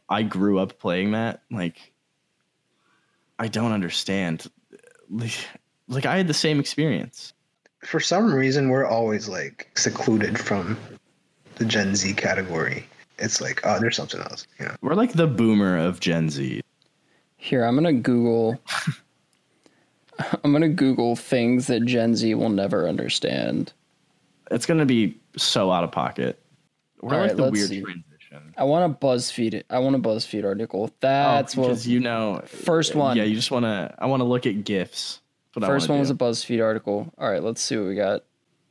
I grew up playing that. Like, I don't understand. Like, like I had the same experience. For some reason, we're always like secluded from the Gen Z category. It's like, oh, there's something else. Yeah. We're like the boomer of Gen Z. here, I'm gonna Google. I'm gonna Google things that Gen Z will never understand. It's gonna be so out of pocket. We're All like right, the weird see. transition. Generation. I want a BuzzFeed. it. I want a BuzzFeed article. That's oh, what. because you know First one. Yeah, you just want to. I want to look at gifs. That's what I First wanna one was a BuzzFeed article. All right, let's see what we got.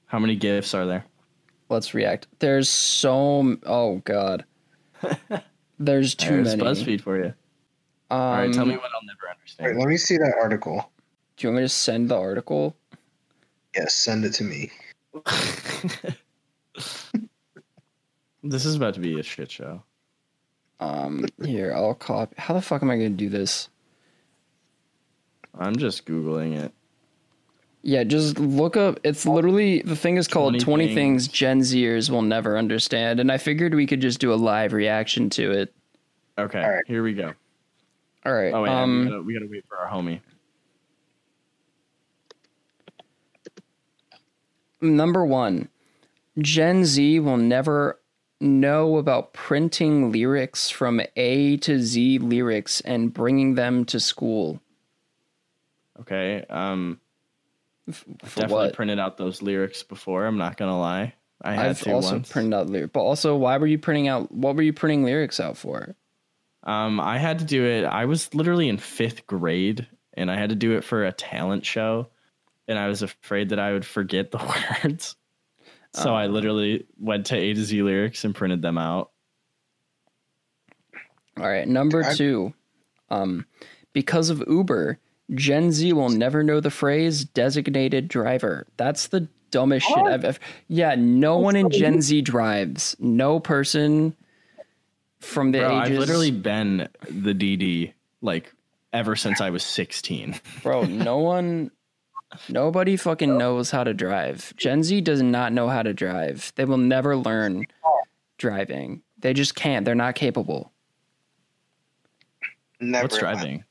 How many gifs are there? Let's react. There's so. m- Oh God. There's too There's many. BuzzFeed for you. Um, All right, tell me what I'll never understand. Wait, understand. let me see that article. Do you want me to send the article? Yes, send it to me. this is about to be a shit show. Um, here I'll copy. How the fuck am I gonna do this? I'm just googling it. Yeah, just look up. It's literally the thing is called 20 20 things. things. Gen Zers will never understand, and I figured we could just do a live reaction to it. Okay, right. here we go. All right. Oh wait, um, we, gotta, we gotta wait for our homie. number one, Gen Z will never know about printing lyrics from A to Z lyrics and bringing them to school. Okay, um, definitely what? printed out those lyrics before. I'm not gonna lie. I had I've to also once. printed out lyrics, but also, why were you printing out? What were you printing lyrics out for? Um, I had to do it. I was literally in fifth grade, and I had to do it for a talent show, and I was afraid that I would forget the words. So I Oh. literally went to A to Z lyrics and printed them out. All right, number I- two. Um, because of Uber, Gen Z will never know the phrase designated driver. That's the dumbest shit I've ever. Yeah, no one in Gen Z drives. No person from the Bro, ages. I've literally been the DD like ever since I was 16. bro, no one. Nobody fucking knows how to drive. Gen Z does not know how to drive. They will never learn driving. They just can't. They're not capable. Never. What's driving?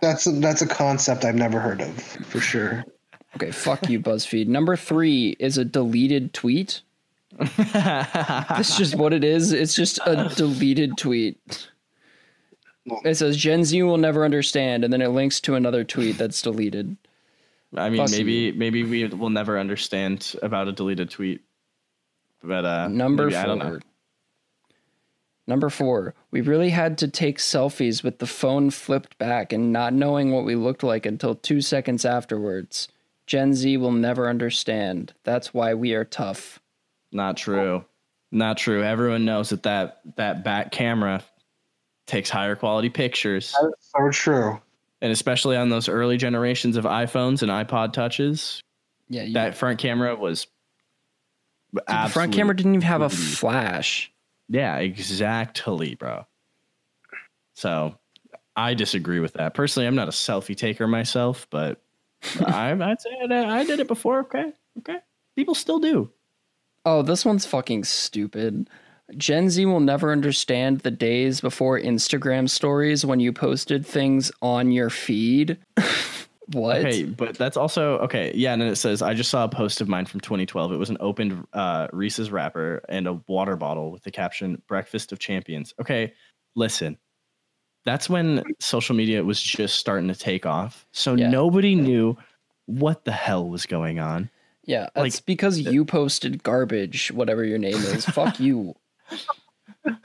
That's a, that's a concept I've never heard of for sure. Okay, fuck you, BuzzFeed. Number three is a deleted tweet. That's just what it is. It's just a deleted tweet. It says Gen Z will never understand, and then it links to another tweet that's deleted. I mean, Fussy. maybe maybe we will never understand about a deleted tweet. But uh Number maybe, I don't know. four. Number four, we really had to take selfies with the phone flipped back and not knowing what we looked like until two seconds afterwards. Gen Z will never understand. That's why we are tough. Not true. Not true. Everyone knows that that, that back camera takes higher quality pictures. That's so true. And especially on those early generations of iPhones and iPod touches, Yeah, you, that front camera was the front camera didn't even have a flash. Yeah, exactly, bro. So I disagree with that. Personally, I'm not a selfie taker myself, but I, I'd say I, I did it before. Okay. Okay. People still do. Oh, this one's fucking stupid. Gen Z will never understand the days before Instagram stories when you posted things on your feed. what? Okay, but that's also okay. Yeah, and then it says I just saw a post of mine from 2012. It was an opened uh, Reese's wrapper and a water bottle with the caption "Breakfast of Champions." Okay, listen, that's when social media was just starting to take off, so Yeah. nobody knew what the hell was going on. Yeah, Like- it's because you posted garbage, whatever your name is. Fuck you.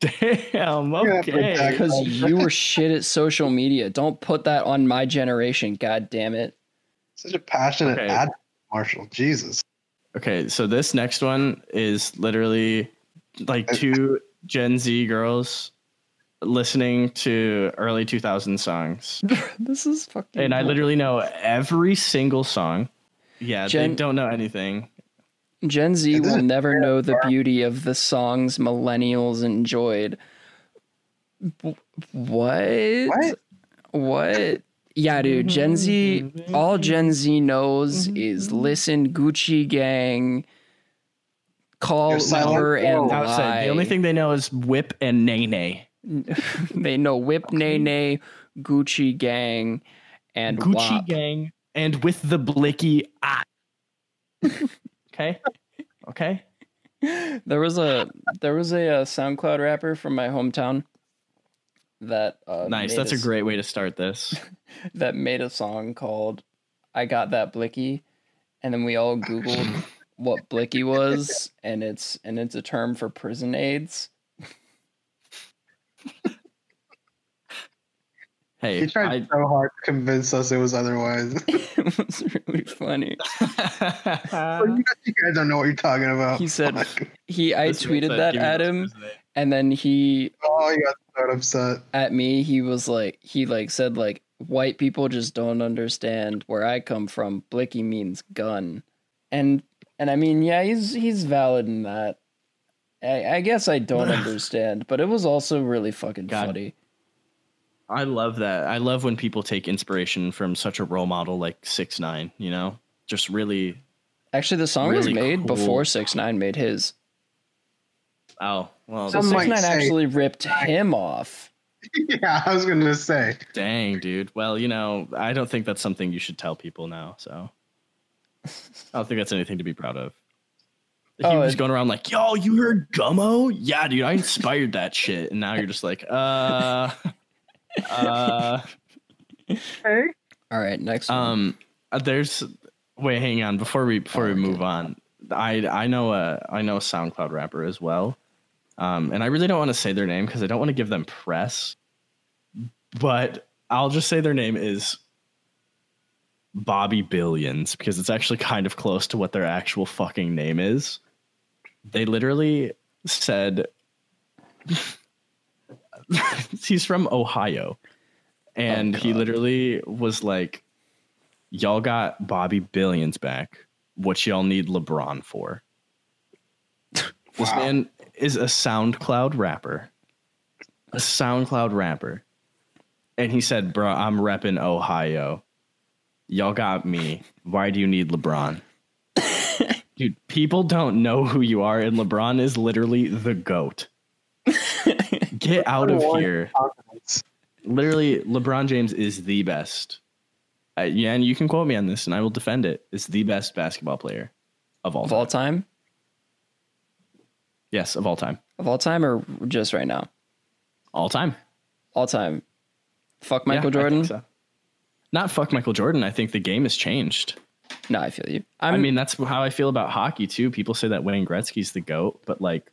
Damn. Okay. Because you were shit at social media. Don't put that on my generation, god damn it. Such a passionate Okay. ad, Marshall. Jesus. Okay, so this next one is literally like two Gen Z girls listening to early 2000 songs. This is fucking And I literally know every single song. Yeah, Gen- they don't know anything. Gen Z will never know the beauty of the songs millennials enjoyed. What? What? What? Yeah, dude. Gen Z, all Gen Z knows is listen, Gucci Gang, call Your Uber, and phone. I lie. the only thing they know is whip and nay nay. they know Whip Nay Nay, Gucci Gang, and Gucci WAP. gang and with the blicky ah. okay. Okay. There was a there was a, uh SoundCloud rapper from my hometown that uh, Nice. That's a great way to start this. that made a song called "I Got That Blicky," and then we all Googled what blicky was, and it's and it's a term for prison aids. Hey, He tried I, so hard to convince us it was otherwise. it was really funny. Like, you, guys, you guys don't know what you're talking about. He said Fuck. he I tweeted that at him, and then he Oh, you got so upset. at me he was like he like said like white people just don't understand where I come from. Blicky means gun, and and I mean yeah he's he's valid in that. I, I guess I don't understand, but it was also really fucking God. funny. I love that. I love when people take inspiration from such a role model like Six Nine. You know, just really. Actually, the song was made cool. before Six Nine made his. Oh well, So Some Six Nine say- actually ripped him off. Yeah, I was gonna say. dang, dude. Well, you know, I don't think that's something you should tell people now. So, I don't think that's anything to be proud of. He Oh, was going around like, "Yo, you heard Gummo? Yeah, dude, I inspired that shit." And now you're just like, "Uh, uh." Hey. All right, next one. Um, uh, there's wait, hang on before we before Oh, we okay. move on. I I know a I know a SoundCloud rapper as well, um, and I really don't want to say their name because I don't want to give them press, but I'll just say their name is Bobby Billions because it's actually kind of close to what their actual fucking name is. They literally said he's from Ohio. And oh, he literally was like, Y'all got Bobby Billions back. What y'all need LeBron for? This man is a SoundCloud rapper. A SoundCloud rapper. And he said, Bro, I'm repping Ohio. Y'all got me. Why do you need LeBron? Dude, people don't know who you are, and LeBron is literally the GOAT. Get out of here. confidence. Literally, LeBron James is the best. Uh, yeah, and you can quote me on this, and I will defend it. it. Is the best basketball player of all of time. all time, Yes, of all time. of all time, or just right now, All time. all time. Fuck Michael I think Jordan. so. Not fuck Michael Jordan. I think the game has changed. No, I feel you. i I'm, mean, that's how I feel about hockey too. People say that Wayne Gretzky's the goat, but like,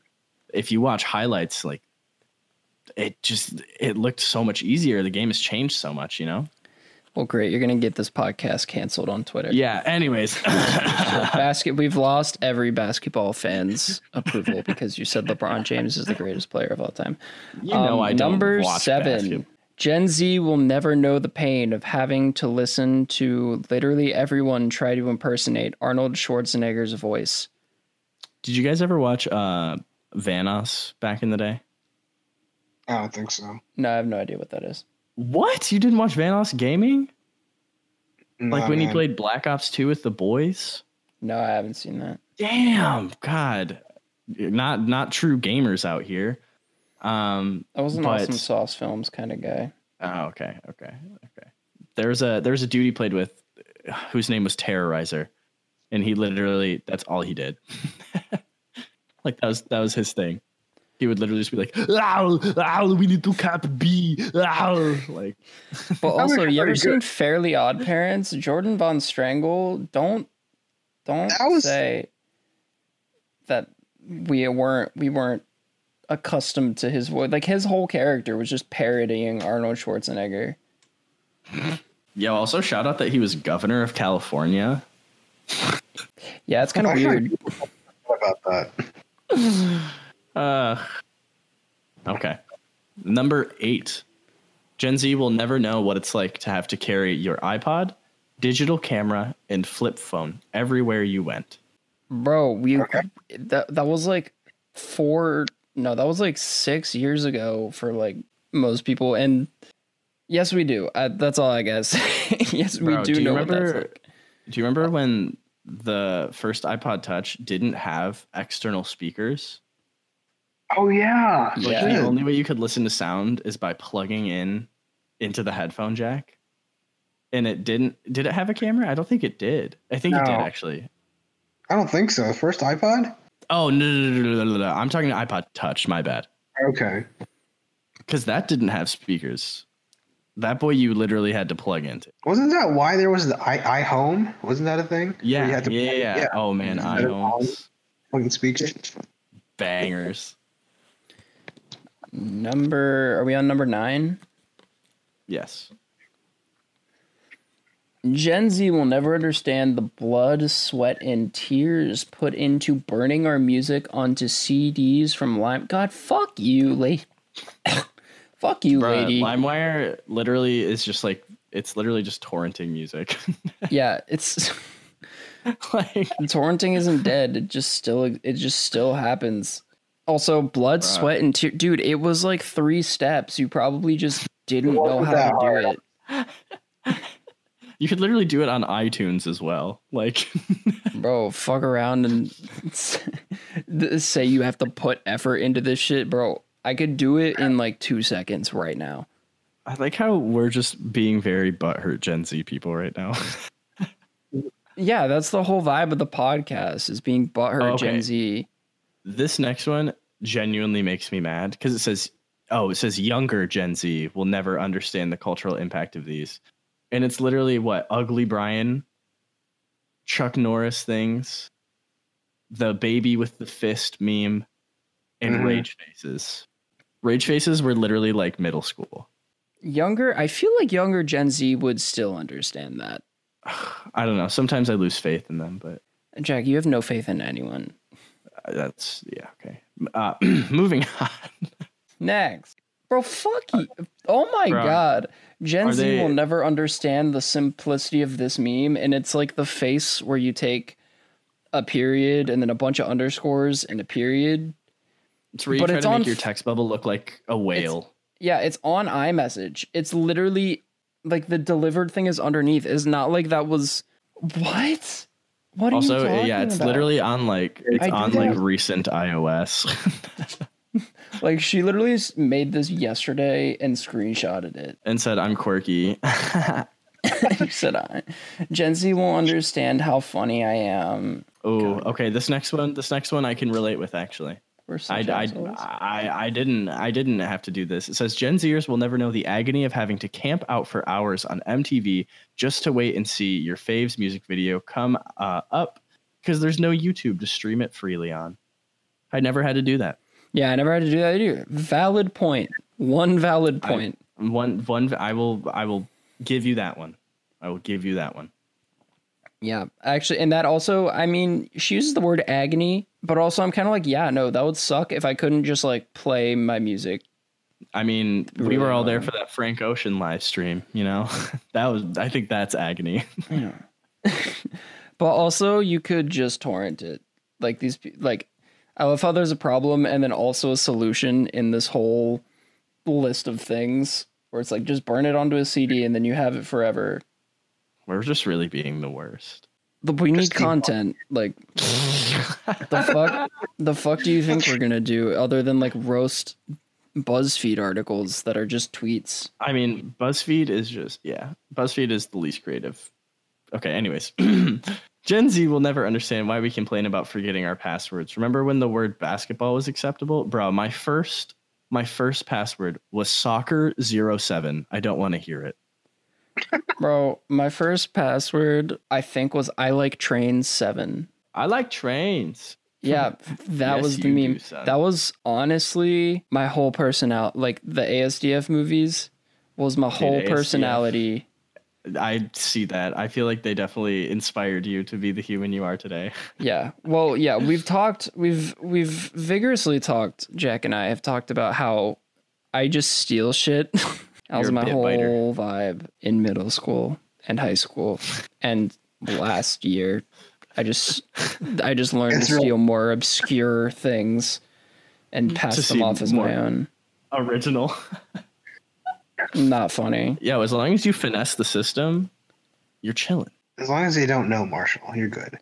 if you watch highlights, like, it just it looked so much easier. The game has changed so much, you know. well, great. You're gonna get this podcast canceled on Twitter. Yeah. Anyways, Basket. We've lost every basketball fan's approval because you said LeBron James is the greatest player of all time. you know Um, I don't number seven. basket- Gen Z will never know the pain of having to listen to literally everyone try to impersonate Arnold Schwarzenegger's voice. Did you guys ever watch uh, Vanoss back in the day? I don't think so. No, I have no idea what that is. What? You didn't watch Vanoss Gaming? Like Nah, when he man. played Black Ops 2 with the boys? No, I haven't seen that. Damn, God. Not not true gamers out here. Um I was an But- awesome sauce films kind of guy. oh, okay, okay, okay. There's a there's a dude he played with whose name was Terroriser. And he literally that's all he did. like that was that was his thing. He would literally just be like, ow, ow, we need to cap B. Ow. Like But also, you ever seen. Fairly Odd Parents? Jorgen Von Strangle. Don't don't That was- say that we weren't we weren't accustomed to his voice. Like his whole character was just parodying Arnold Schwarzenegger. Yo, also shout out that he was governor of California. Yeah, it's kind of weird. about that. Uh, okay. Number eight. Gen Z will never know what it's like to have to carry your iPod, digital camera, and flip phone everywhere you went. Bro, we Okay. that that was like four no, that was like 6 years ago for like most people and yes we do. Uh, that's all I guess. yes, we Bro, do, do you know what that's remember- like. Do you remember when the first iPod Touch didn't have external speakers? Oh yeah. Like Yeah. the only way you could listen to sound is by plugging in into the headphone jack. And it didn't did it have a camera? I don't think it did. I think it did actually. I don't think so. First iPod. Oh no, no, no, no, no, no, no. I'm talking iPod Touch, my bad. Okay. Because that didn't have speakers. That boy, you literally had to plug into. Wasn't that why there was the i iHome? Wasn't that a thing? Where Yeah, you had to yeah, plug- yeah, Oh man, Instead of iPhones, Fucking speaker. bangers. Number, are we on number nine? Yes. Gen Z will never understand the blood, sweat, and tears put into burning our music onto CDs from Lime. God, fuck you, lady. fuck you, Bruh, lady. LimeWire literally is just like it's literally just torrenting music. Yeah, it's like torrenting isn't dead. It just still, it just still happens. Also, blood, Bruh. sweat, and tears. Dude, it was like three steps. You probably just didn't know how to that do it. you could literally do it on iTunes as well. Like bro fuck around and say you have to put effort into this shit bro i could do it in like two seconds right now I like how we're just being very butthurt Gen Z people right now. yeah that's the whole vibe of the podcast is being butthurt Oh, okay. gen z this next one genuinely makes me mad because it says, "Oh, it says younger Gen Z will never understand the cultural impact of these," and it's literally what Ugly Brian, Chuck Norris things, the baby with the fist meme, and Mhm. rage faces. Rage faces were literally like middle school. younger i feel like younger gen z would still understand that I don't know. Sometimes I lose faith in them, but jack you have no faith in anyone that's yeah okay. Uh, moving on. next. Bro fuck you. Oh my Bro, god. Gen z they- will never understand the simplicity of this meme and it's like the face where you take a period and then a bunch of underscores and a period. It's where you But try it's to make your text bubble look like a whale. yeah it's on imessage. It's literally like the delivered thing is underneath. It's not like that was what what are also, you talking yeah, it's about? literally on like it's I on like that. recent iOS. like she literally s- made this yesterday and screenshotted it and said I'm quirky. She said i gen z won't understand how funny i am oh, okay. This next one, this next one, I can relate with actually. We're I, such I, assholes. I, I didn't I didn't have to do this. It says Gen Zers will never know the agony of having to camp out for hours on MTV just to wait and see your faves music video come uh, up because there's no YouTube to stream it freely on. I never had to do that. yeah i never had to do that either valid point. point one valid point. I- point One one I will I will give you that one. I will give you that one. Yeah, actually, and that also, I mean, she uses the word agony, but also I'm kind of like, yeah, no, that would suck if I couldn't just like play my music. I mean, we were all there for that Frank Ocean live stream, you know? that was I think that's agony. Yeah. but also, you could just torrent it. Like these, like, I love how there's a problem and then also a solution in this whole list of things where it's like just burn it onto a CD and then you have it forever. We're just really being the worst. But we need Just keep- content. Like, the fuck, the fuck do you think we're gonna do other than like roast BuzzFeed articles that are just tweets? I mean, BuzzFeed is just yeah. BuzzFeed is the least creative. Okay, anyways. Gen Z will never understand why we complain about forgetting our passwords. Remember when the word basketball was acceptable? Bro, my first my first password was soccer07. I don't want to hear it. Bro, my first password I think was I like trains seven. I like trains. Yeah, that Yes, was the meme. do, that was honestly my whole personality. Like the ASDF movies was my whole ASDF. personality. I see that. I feel like they definitely inspired you to be the human you are today. Yeah. Well, yeah, we've talked we've we've vigorously talked, Jack and I have talked about how I just steal shit. that was You're my whole biter. vibe in middle school and high school and last year. I just I just learned It's to real- steal more obscure things and pass them off as my own. Original. Not funny. Yeah, as long as you finesse the system, you're chilling. As long as they don't know Marshall, you're good.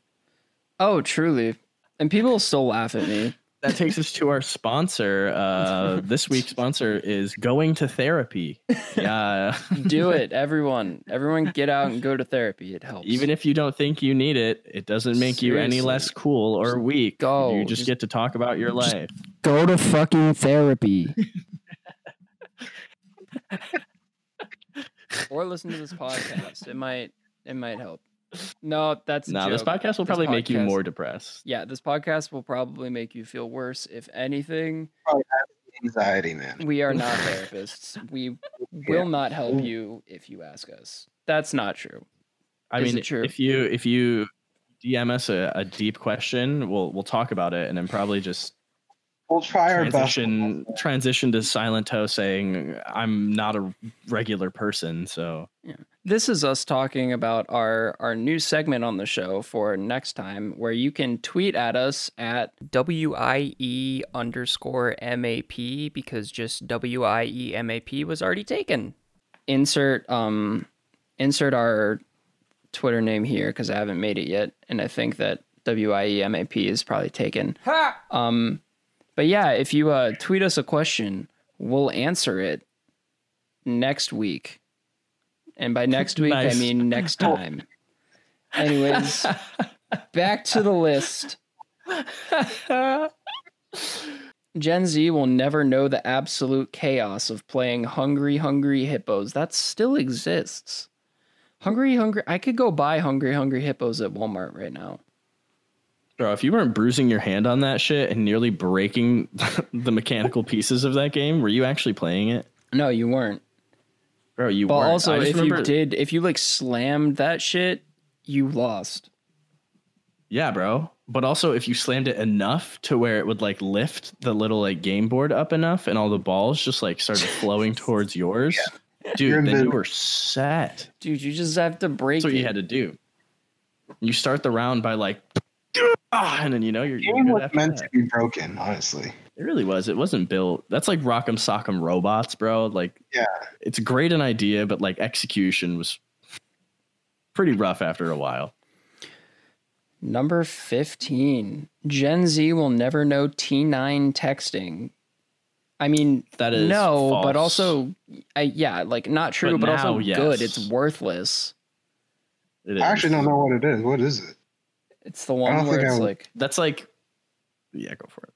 Oh, truly. And people still laugh at me. That takes us to our sponsor. Uh, this week's sponsor is going to therapy. Yeah. Do it, everyone. Everyone get out and go to therapy. It helps. Even if you don't think you need it, it doesn't make you any less cool or weak. go. You just, Just- get to talk about your life. go to fucking therapy. or listen to this podcast. It might it might help. No, that's a No, this podcast will This probably make you more depressed. Yeah, this podcast will probably make you feel worse. If anything, Anxiety, man. we are not therapists. We will not help you if you ask us. That's not true. I Is mean, it true? if you if you DM us a, a deep question, we'll we'll talk about it, and then probably just We'll try our best. transition transition to Silento saying I'm not a regular person, so This is us talking about our our new segment on the show for next time, where you can tweet at us at WIE underscore MAP because just WIE MAP was already taken. Insert um insert our Twitter name here because I haven't made it yet, and I think that WIE MAP is probably taken. Um, but yeah, if you uh, tweet us a question, we'll answer it next week. And by next week, Nice. I mean next oh. time. Anyways, back to the list. Gen Z will never know the absolute chaos of playing Hungry Hungry Hippos. That still exists. Hungry Hungry I could go buy Hungry Hungry Hippos at Walmart right now. bro, if you weren't bruising your hand on that shit and nearly breaking the mechanical pieces of that game, were you actually playing it, No, you weren't. Bro? You But weren't. also if remember- you did if you like slammed that shit, you lost. Yeah, bro. But also, if you slammed it enough to where it would like lift the little like game board up enough, and all the balls just like started flowing towards yours, dude, You're then you were set. Dude, you just have to break That's what it. you had to do. You start the round by like, and then you know you're, The you're game was meant that. to be broken, honestly. It really was. It wasn't built. That's like Rock'em Sock'em Robots, bro. Like, Yeah. it's great an idea, but like execution was pretty rough after a while. Number 15. Gen Z will never know T9 texting. I mean, That is no, false. but also, I, yeah, like not true, But but, also yes. good. It's worthless. It I actually don't know what it is. What is it? It's the one don't where think I it's like, That's like, yeah, go for it.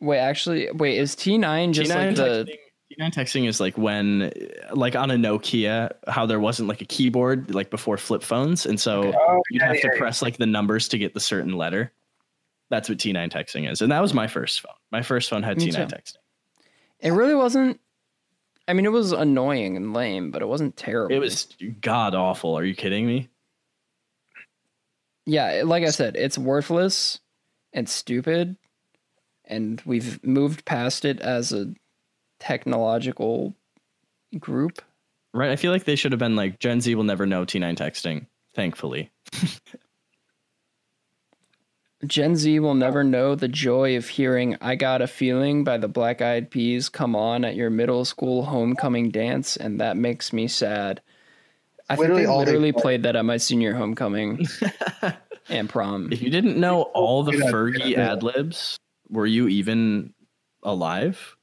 Wait, actually, wait, is T9 just T9 like the. texting, T9 texting is like when, like on a Nokia, how there wasn't like a keyboard like before flip phones, and so Oh, you'd yeah, have to yeah, press like the numbers to get the certain letter. That's what T9 texting is, and that was my first phone. My first phone had Me T9 too. texting. It really wasn't. I mean, it was annoying and lame, but it wasn't terrible. It was god awful. Are you kidding me? yeah, like I said, it's worthless and stupid, and we've moved past it as a technological group. Right? I feel like they should have been like Gen Z will never know T9 texting. Thankfully, Gen Z will never know the joy of hearing I Got a Feeling by the Black Eyed Peas come on at your middle school homecoming dance, and that makes me sad. I Literally think they all they literally play. played that at my senior homecoming and prom. if you didn't know all the Fergie ad libs, were you even alive?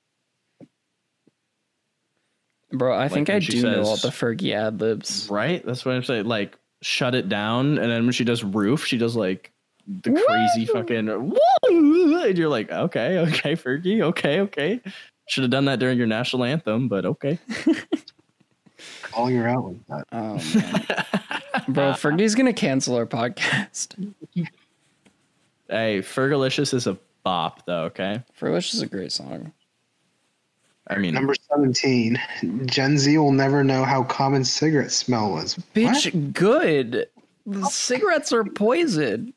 Bro, I think I she do know all the Fergie ad libs. Right? That's what I'm saying. Like, shut it down. And then when she does roof, she does like the crazy fucking woo, and you're like, okay, okay, Fergie, okay, okay. Should have done that during your national anthem, but okay. Calling her out like that. Oh man. Bro, Fergie's gonna cancel our podcast. Hey, Fergalicious is a bop, though. Okay. Fergalicious is a great song. I mean, Number 17. Gen Z will never know how common cigarette smell was. Bitch, good. The oh. cigarettes are poison.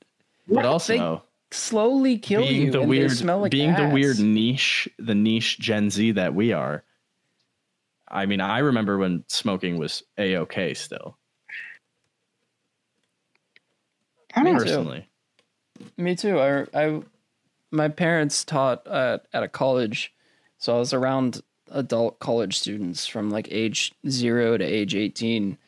but also Slowly kill being you. the and weird, they smell like being the weird niche, the niche Gen Z that we are. I mean, I remember when smoking was a okay still. I Me don't too. Personally, Me too. I, I, my parents taught at, at a college, so I was around adult college students from like age zero to age eighteen,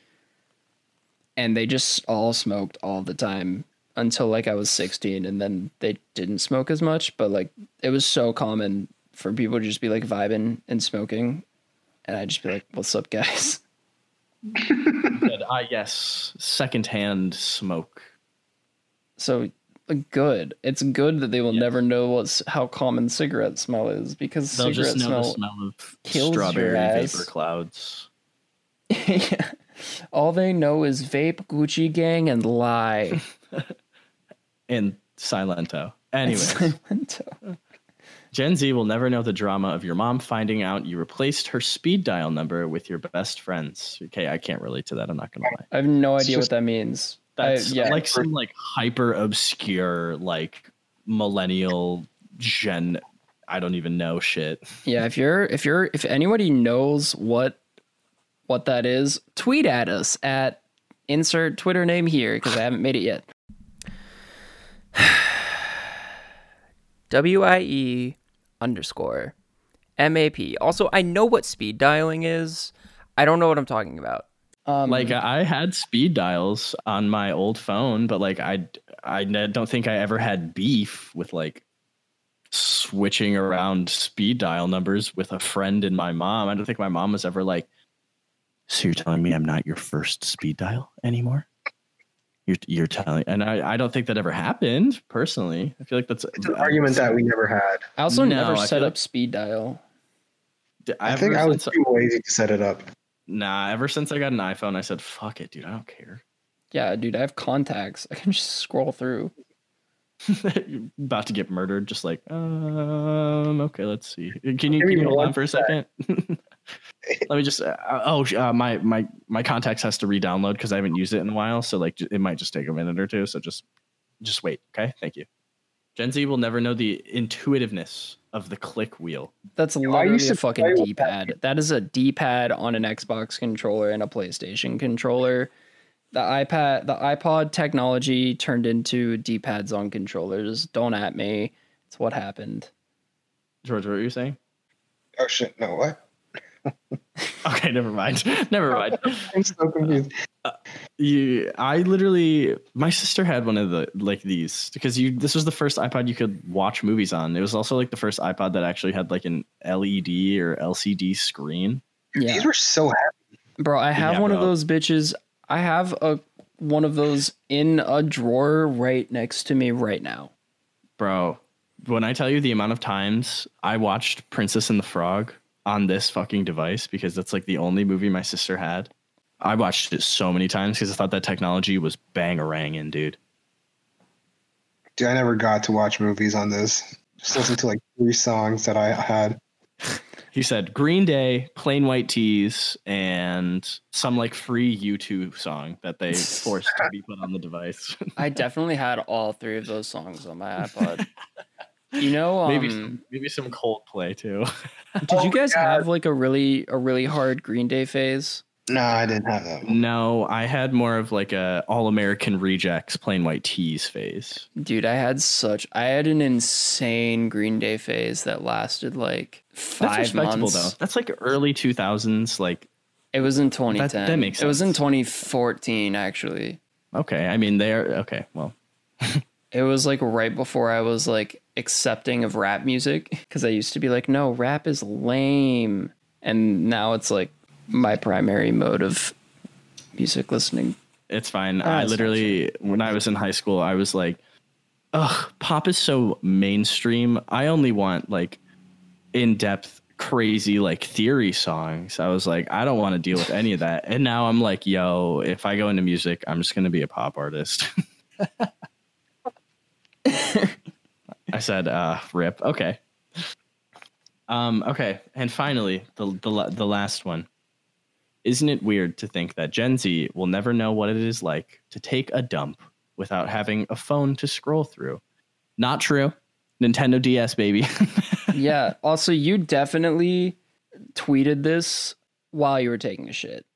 and they just all smoked all the time until like I was sixteen, and then they didn't smoke as much. But like it was so common for people to just be like vibing and smoking, and I'd just be like, "What's up, guys?" Said, ah, yes, secondhand smoke. So good. It's good that they will Yes. never know what's how common cigarette smell is because They'll cigarette just know smell the smell of kills your strawberry ass. vapor clouds. yeah. All they know is vape, Gucci gang, and lie. and Silento. Anyway. Silento. Gen Z will never know the drama of your mom finding out you replaced her speed dial number with your best friends. Okay, I can't relate to that. I'm not gonna lie. I have no idea just- what that means. That's uh, yeah, like some like hyper obscure like millennial gen. I don't even know shit. yeah. If you're, if you're, if anybody knows what, what that is, tweet at us at insert Twitter name here because I haven't made it yet. W I E underscore M A P. Also, I know what speed dialing is. I don't know what I'm talking about. Um, Like I had speed dials on my old phone, but like I I don't think I ever had beef with like switching around speed dial numbers with a friend and my mom. I don't think my mom was ever like, "So you're telling me I'm not your first speed dial anymore?" You're you're telling, and I I don't think that ever happened personally. I feel like that's It's an argument that we never had. I also No, never I set feel up speed dial. I think I was too lazy to set it up. Nah, ever since I got an iPhone, I said, "Fuck it, dude. I don't care." Yeah, dude, I have contacts. I can just scroll through. You're about to get murdered. Just like, um, okay, let's see. Can you, Give can you hold on for a second? Let me just. Uh, oh, uh, my my my contacts has to re-download because I haven't used it in a while. So like, it might just take a minute or two. So just just wait. Okay, thank you. Gen Z will never know the intuitiveness of the click wheel. That's I literally used a to play fucking D-pad. That is a D-pad on an Xbox controller and a PlayStation controller. The iPad, the iPod technology turned into D-pads on controllers. Don't at me. It's what happened. George, what were you saying? Oh shit! No, what? Okay, never mind. never mind. I'm so confused. Uh, you i literally my sister had one of the like these because you this was the first ipod you could watch movies on it was also like the first ipod that actually had like an led or lcd screen Yeah, These were so happy. bro. I have Yeah, one of those bitches. I have a one of those in a drawer right next to me right now. bro when i tell you the amount of times i watched princess and the frog on this fucking device because that's like the only movie my sister had i watched it so many times because i thought that technology was bangaranging dude Dude, I never got to watch movies on this. Just listen to like three songs that I had. He said Green Day, Plain White T's, and some like free YouTube song that they forced to be put on the device. I definitely had all three of those songs on my iPod. You know, um, maybe some, maybe some Coldplay too. did Oh you guys God. have like a really a really hard Green Day phase? No, I didn't have that. One. no, I had more of like a All American Rejects, Plain White T's phase. Dude, I had such I had an insane Green Day phase that lasted like That's five respectable months. though. That's like early two thousands. Like It was in 2010. that makes sense. It was in 2014 actually. okay, I mean they're okay. Well, It was like right before I was like accepting of rap music because I used to be like, no, rap is lame, and now it's like my primary mode of music listening. It's fine. Ah, I it's literally, when I was in high school, I was like, ugh, pop is so mainstream. I only want like in depth, crazy, like theory songs. I was like, I don't want to deal with any of that. And now I'm like, yo, if I go into music, I'm just going to be a pop artist. I said, uh, rip. Okay. Um, okay. And finally, the, the, the last one. Isn't it weird to think that Gen Z will never know what it is like to take a dump without having a phone to scroll through? Not true. Nintendo DS, baby. yeah. Also, you definitely tweeted this while you were taking a shit.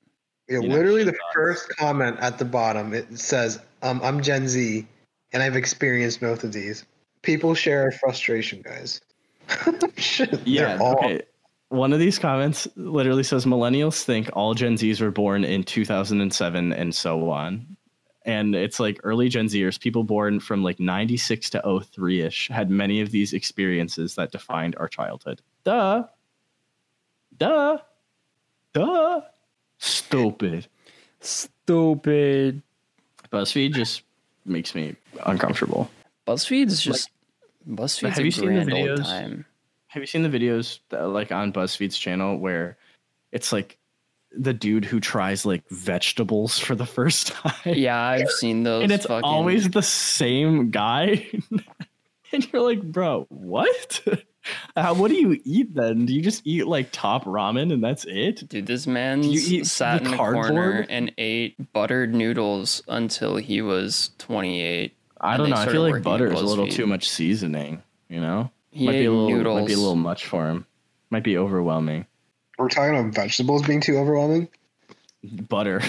Yeah, You literally the shit first comment at the bottom it says, um, "I'm Gen Z, and I've experienced both of these. People share frustration, guys." Shit, yeah. all Okay. One of these comments literally says millennials think all Gen Zs were born in 2007 and so on. And it's like early Gen Zers, people born from like 96 to 03 ish, had many of these experiences that defined our childhood. Duh. Duh. Duh. Stupid. Stupid. BuzzFeed just makes me uncomfortable. BuzzFeed's just BuzzFeed's have a you seen the videos? time. Have you seen the videos that, like on BuzzFeed's channel where it's like the dude who tries like vegetables for the first time. Yeah, I've seen those. and it's fucking- always the same guy. and you're like, bro, what? Uh, what do you eat then? Do you just eat like top ramen and that's it? Dude, this man you eat sat in a corner and ate buttered noodles until he was 28. I don't know. I feel like butter is a little BuzzFeed. too much seasoning. You know, He might be a little noodles. might be a little much for him. Might be overwhelming. We're talking about vegetables being too overwhelming. Butter.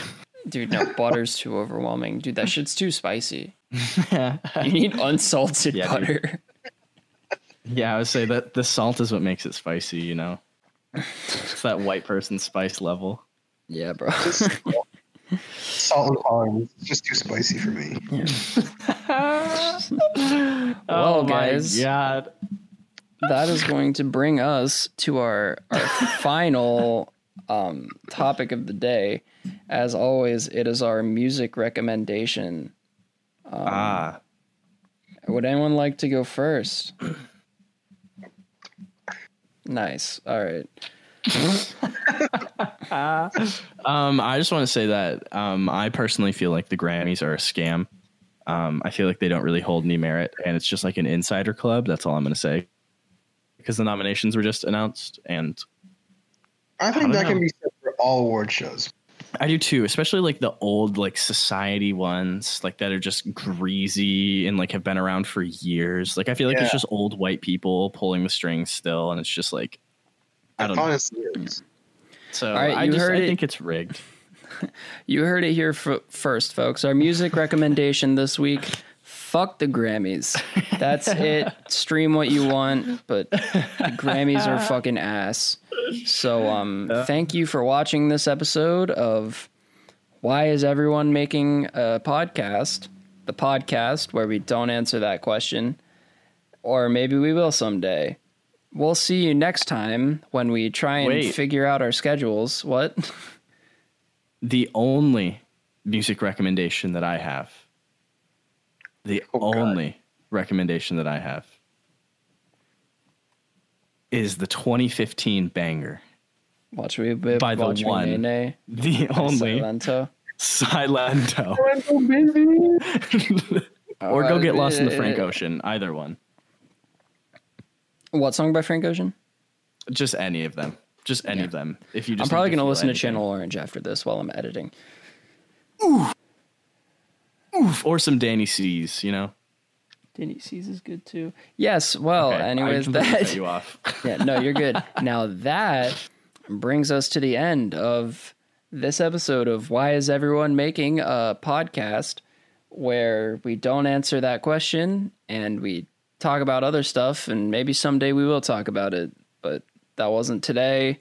Dude, no, butter's too overwhelming. Dude, that shit's too spicy. You need unsalted butter. Yeah, dude. butter. I would say that the salt is what makes it spicy. You know, it's that white person spice level. Yeah, bro. Salt intolerance. It's just too spicy for me. Well, oh guys. my god. that is going to bring us to our our final um, topic of the day. As always, it is our music recommendation. Um, ah, Would anyone like to go first? nice. All right. Um, I just want to say that um, I personally feel like the Grammys are a scam. Um, I feel like they don't really hold any merit, and it's just like an insider club. That's all I'm going to say. Because the nominations were just announced, and I I think don't that can be said for all award shows. I do too, especially like the old like society ones, like that are just greasy and like have been around for years. Like I feel like Yeah. it's just old white people pulling the strings still, and it's just like I don't know. Honestly, it's- So All right, I you just heard I it. think it's rigged. You heard it here f- first, folks. Our music recommendation this week fuck the Grammys. That's it. Stream what you want, but the Grammys are fucking ass. So, um, thank you for watching this episode of Why is Everyone Making a Podcast? The podcast where we don't answer that question, or maybe we will someday. We'll see you next time when we try and Wait. figure out our schedules. What? the only music recommendation that I have, the Oh, God. only recommendation that I have is the 2015 banger. Watch me whip, By the watch me one. nay nay. The only Silento. Silento. or go get lost in the Frank Ocean. Either one. What song by Frank Ocean? Just any of them. Just any of them. If you just I'm probably gonna feel listen to. Channel Orange after this while I'm editing. Oof, oof, or some Danny C's, you know. Danny C's is good too. Yes. Well, Okay, anyways, completely that you off. yeah, no, you're good. now that brings us to the end of this episode of Why is Everyone Making a Podcast, where we don't answer that question and we talk about other stuff, and maybe someday we will talk about it, but that wasn't today.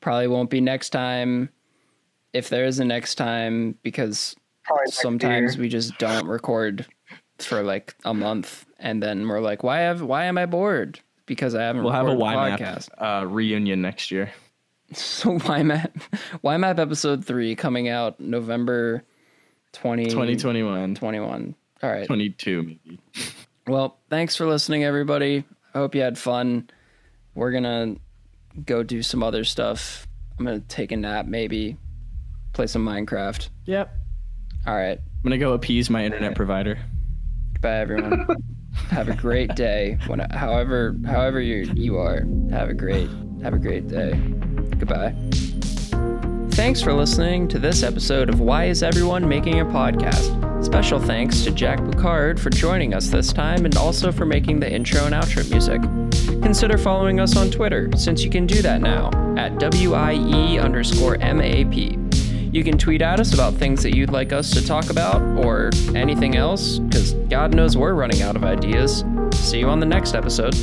Probably won't be next time. If there is a next time, because probably sometimes we just don't record for like a month and then we're like why have why am i bored because i haven't We'll have a recorded YMAP podcast uh, reunion next year. so ymap ymap episode 3 coming out november 20, 2021. 21 all right 22 maybe. well thanks for listening everybody i hope you had fun we're gonna go do some other stuff i'm gonna take a nap maybe play some minecraft Yep. all right I'm gonna go appease my internet provider. Goodbye, everyone. have a great day. When, however, however you you are, have a great, have a great day. Goodbye. Thanks for listening to this episode of Why Is Everyone Making a Podcast? Special thanks to Jack Picard for joining us this time and also for making the intro and outro music. Consider following us on Twitter, since you can do that now, at WIE underscore MAP. You can tweet at us about things that you'd like us to talk about or anything else, because God knows we're running out of ideas. See you on the next episode.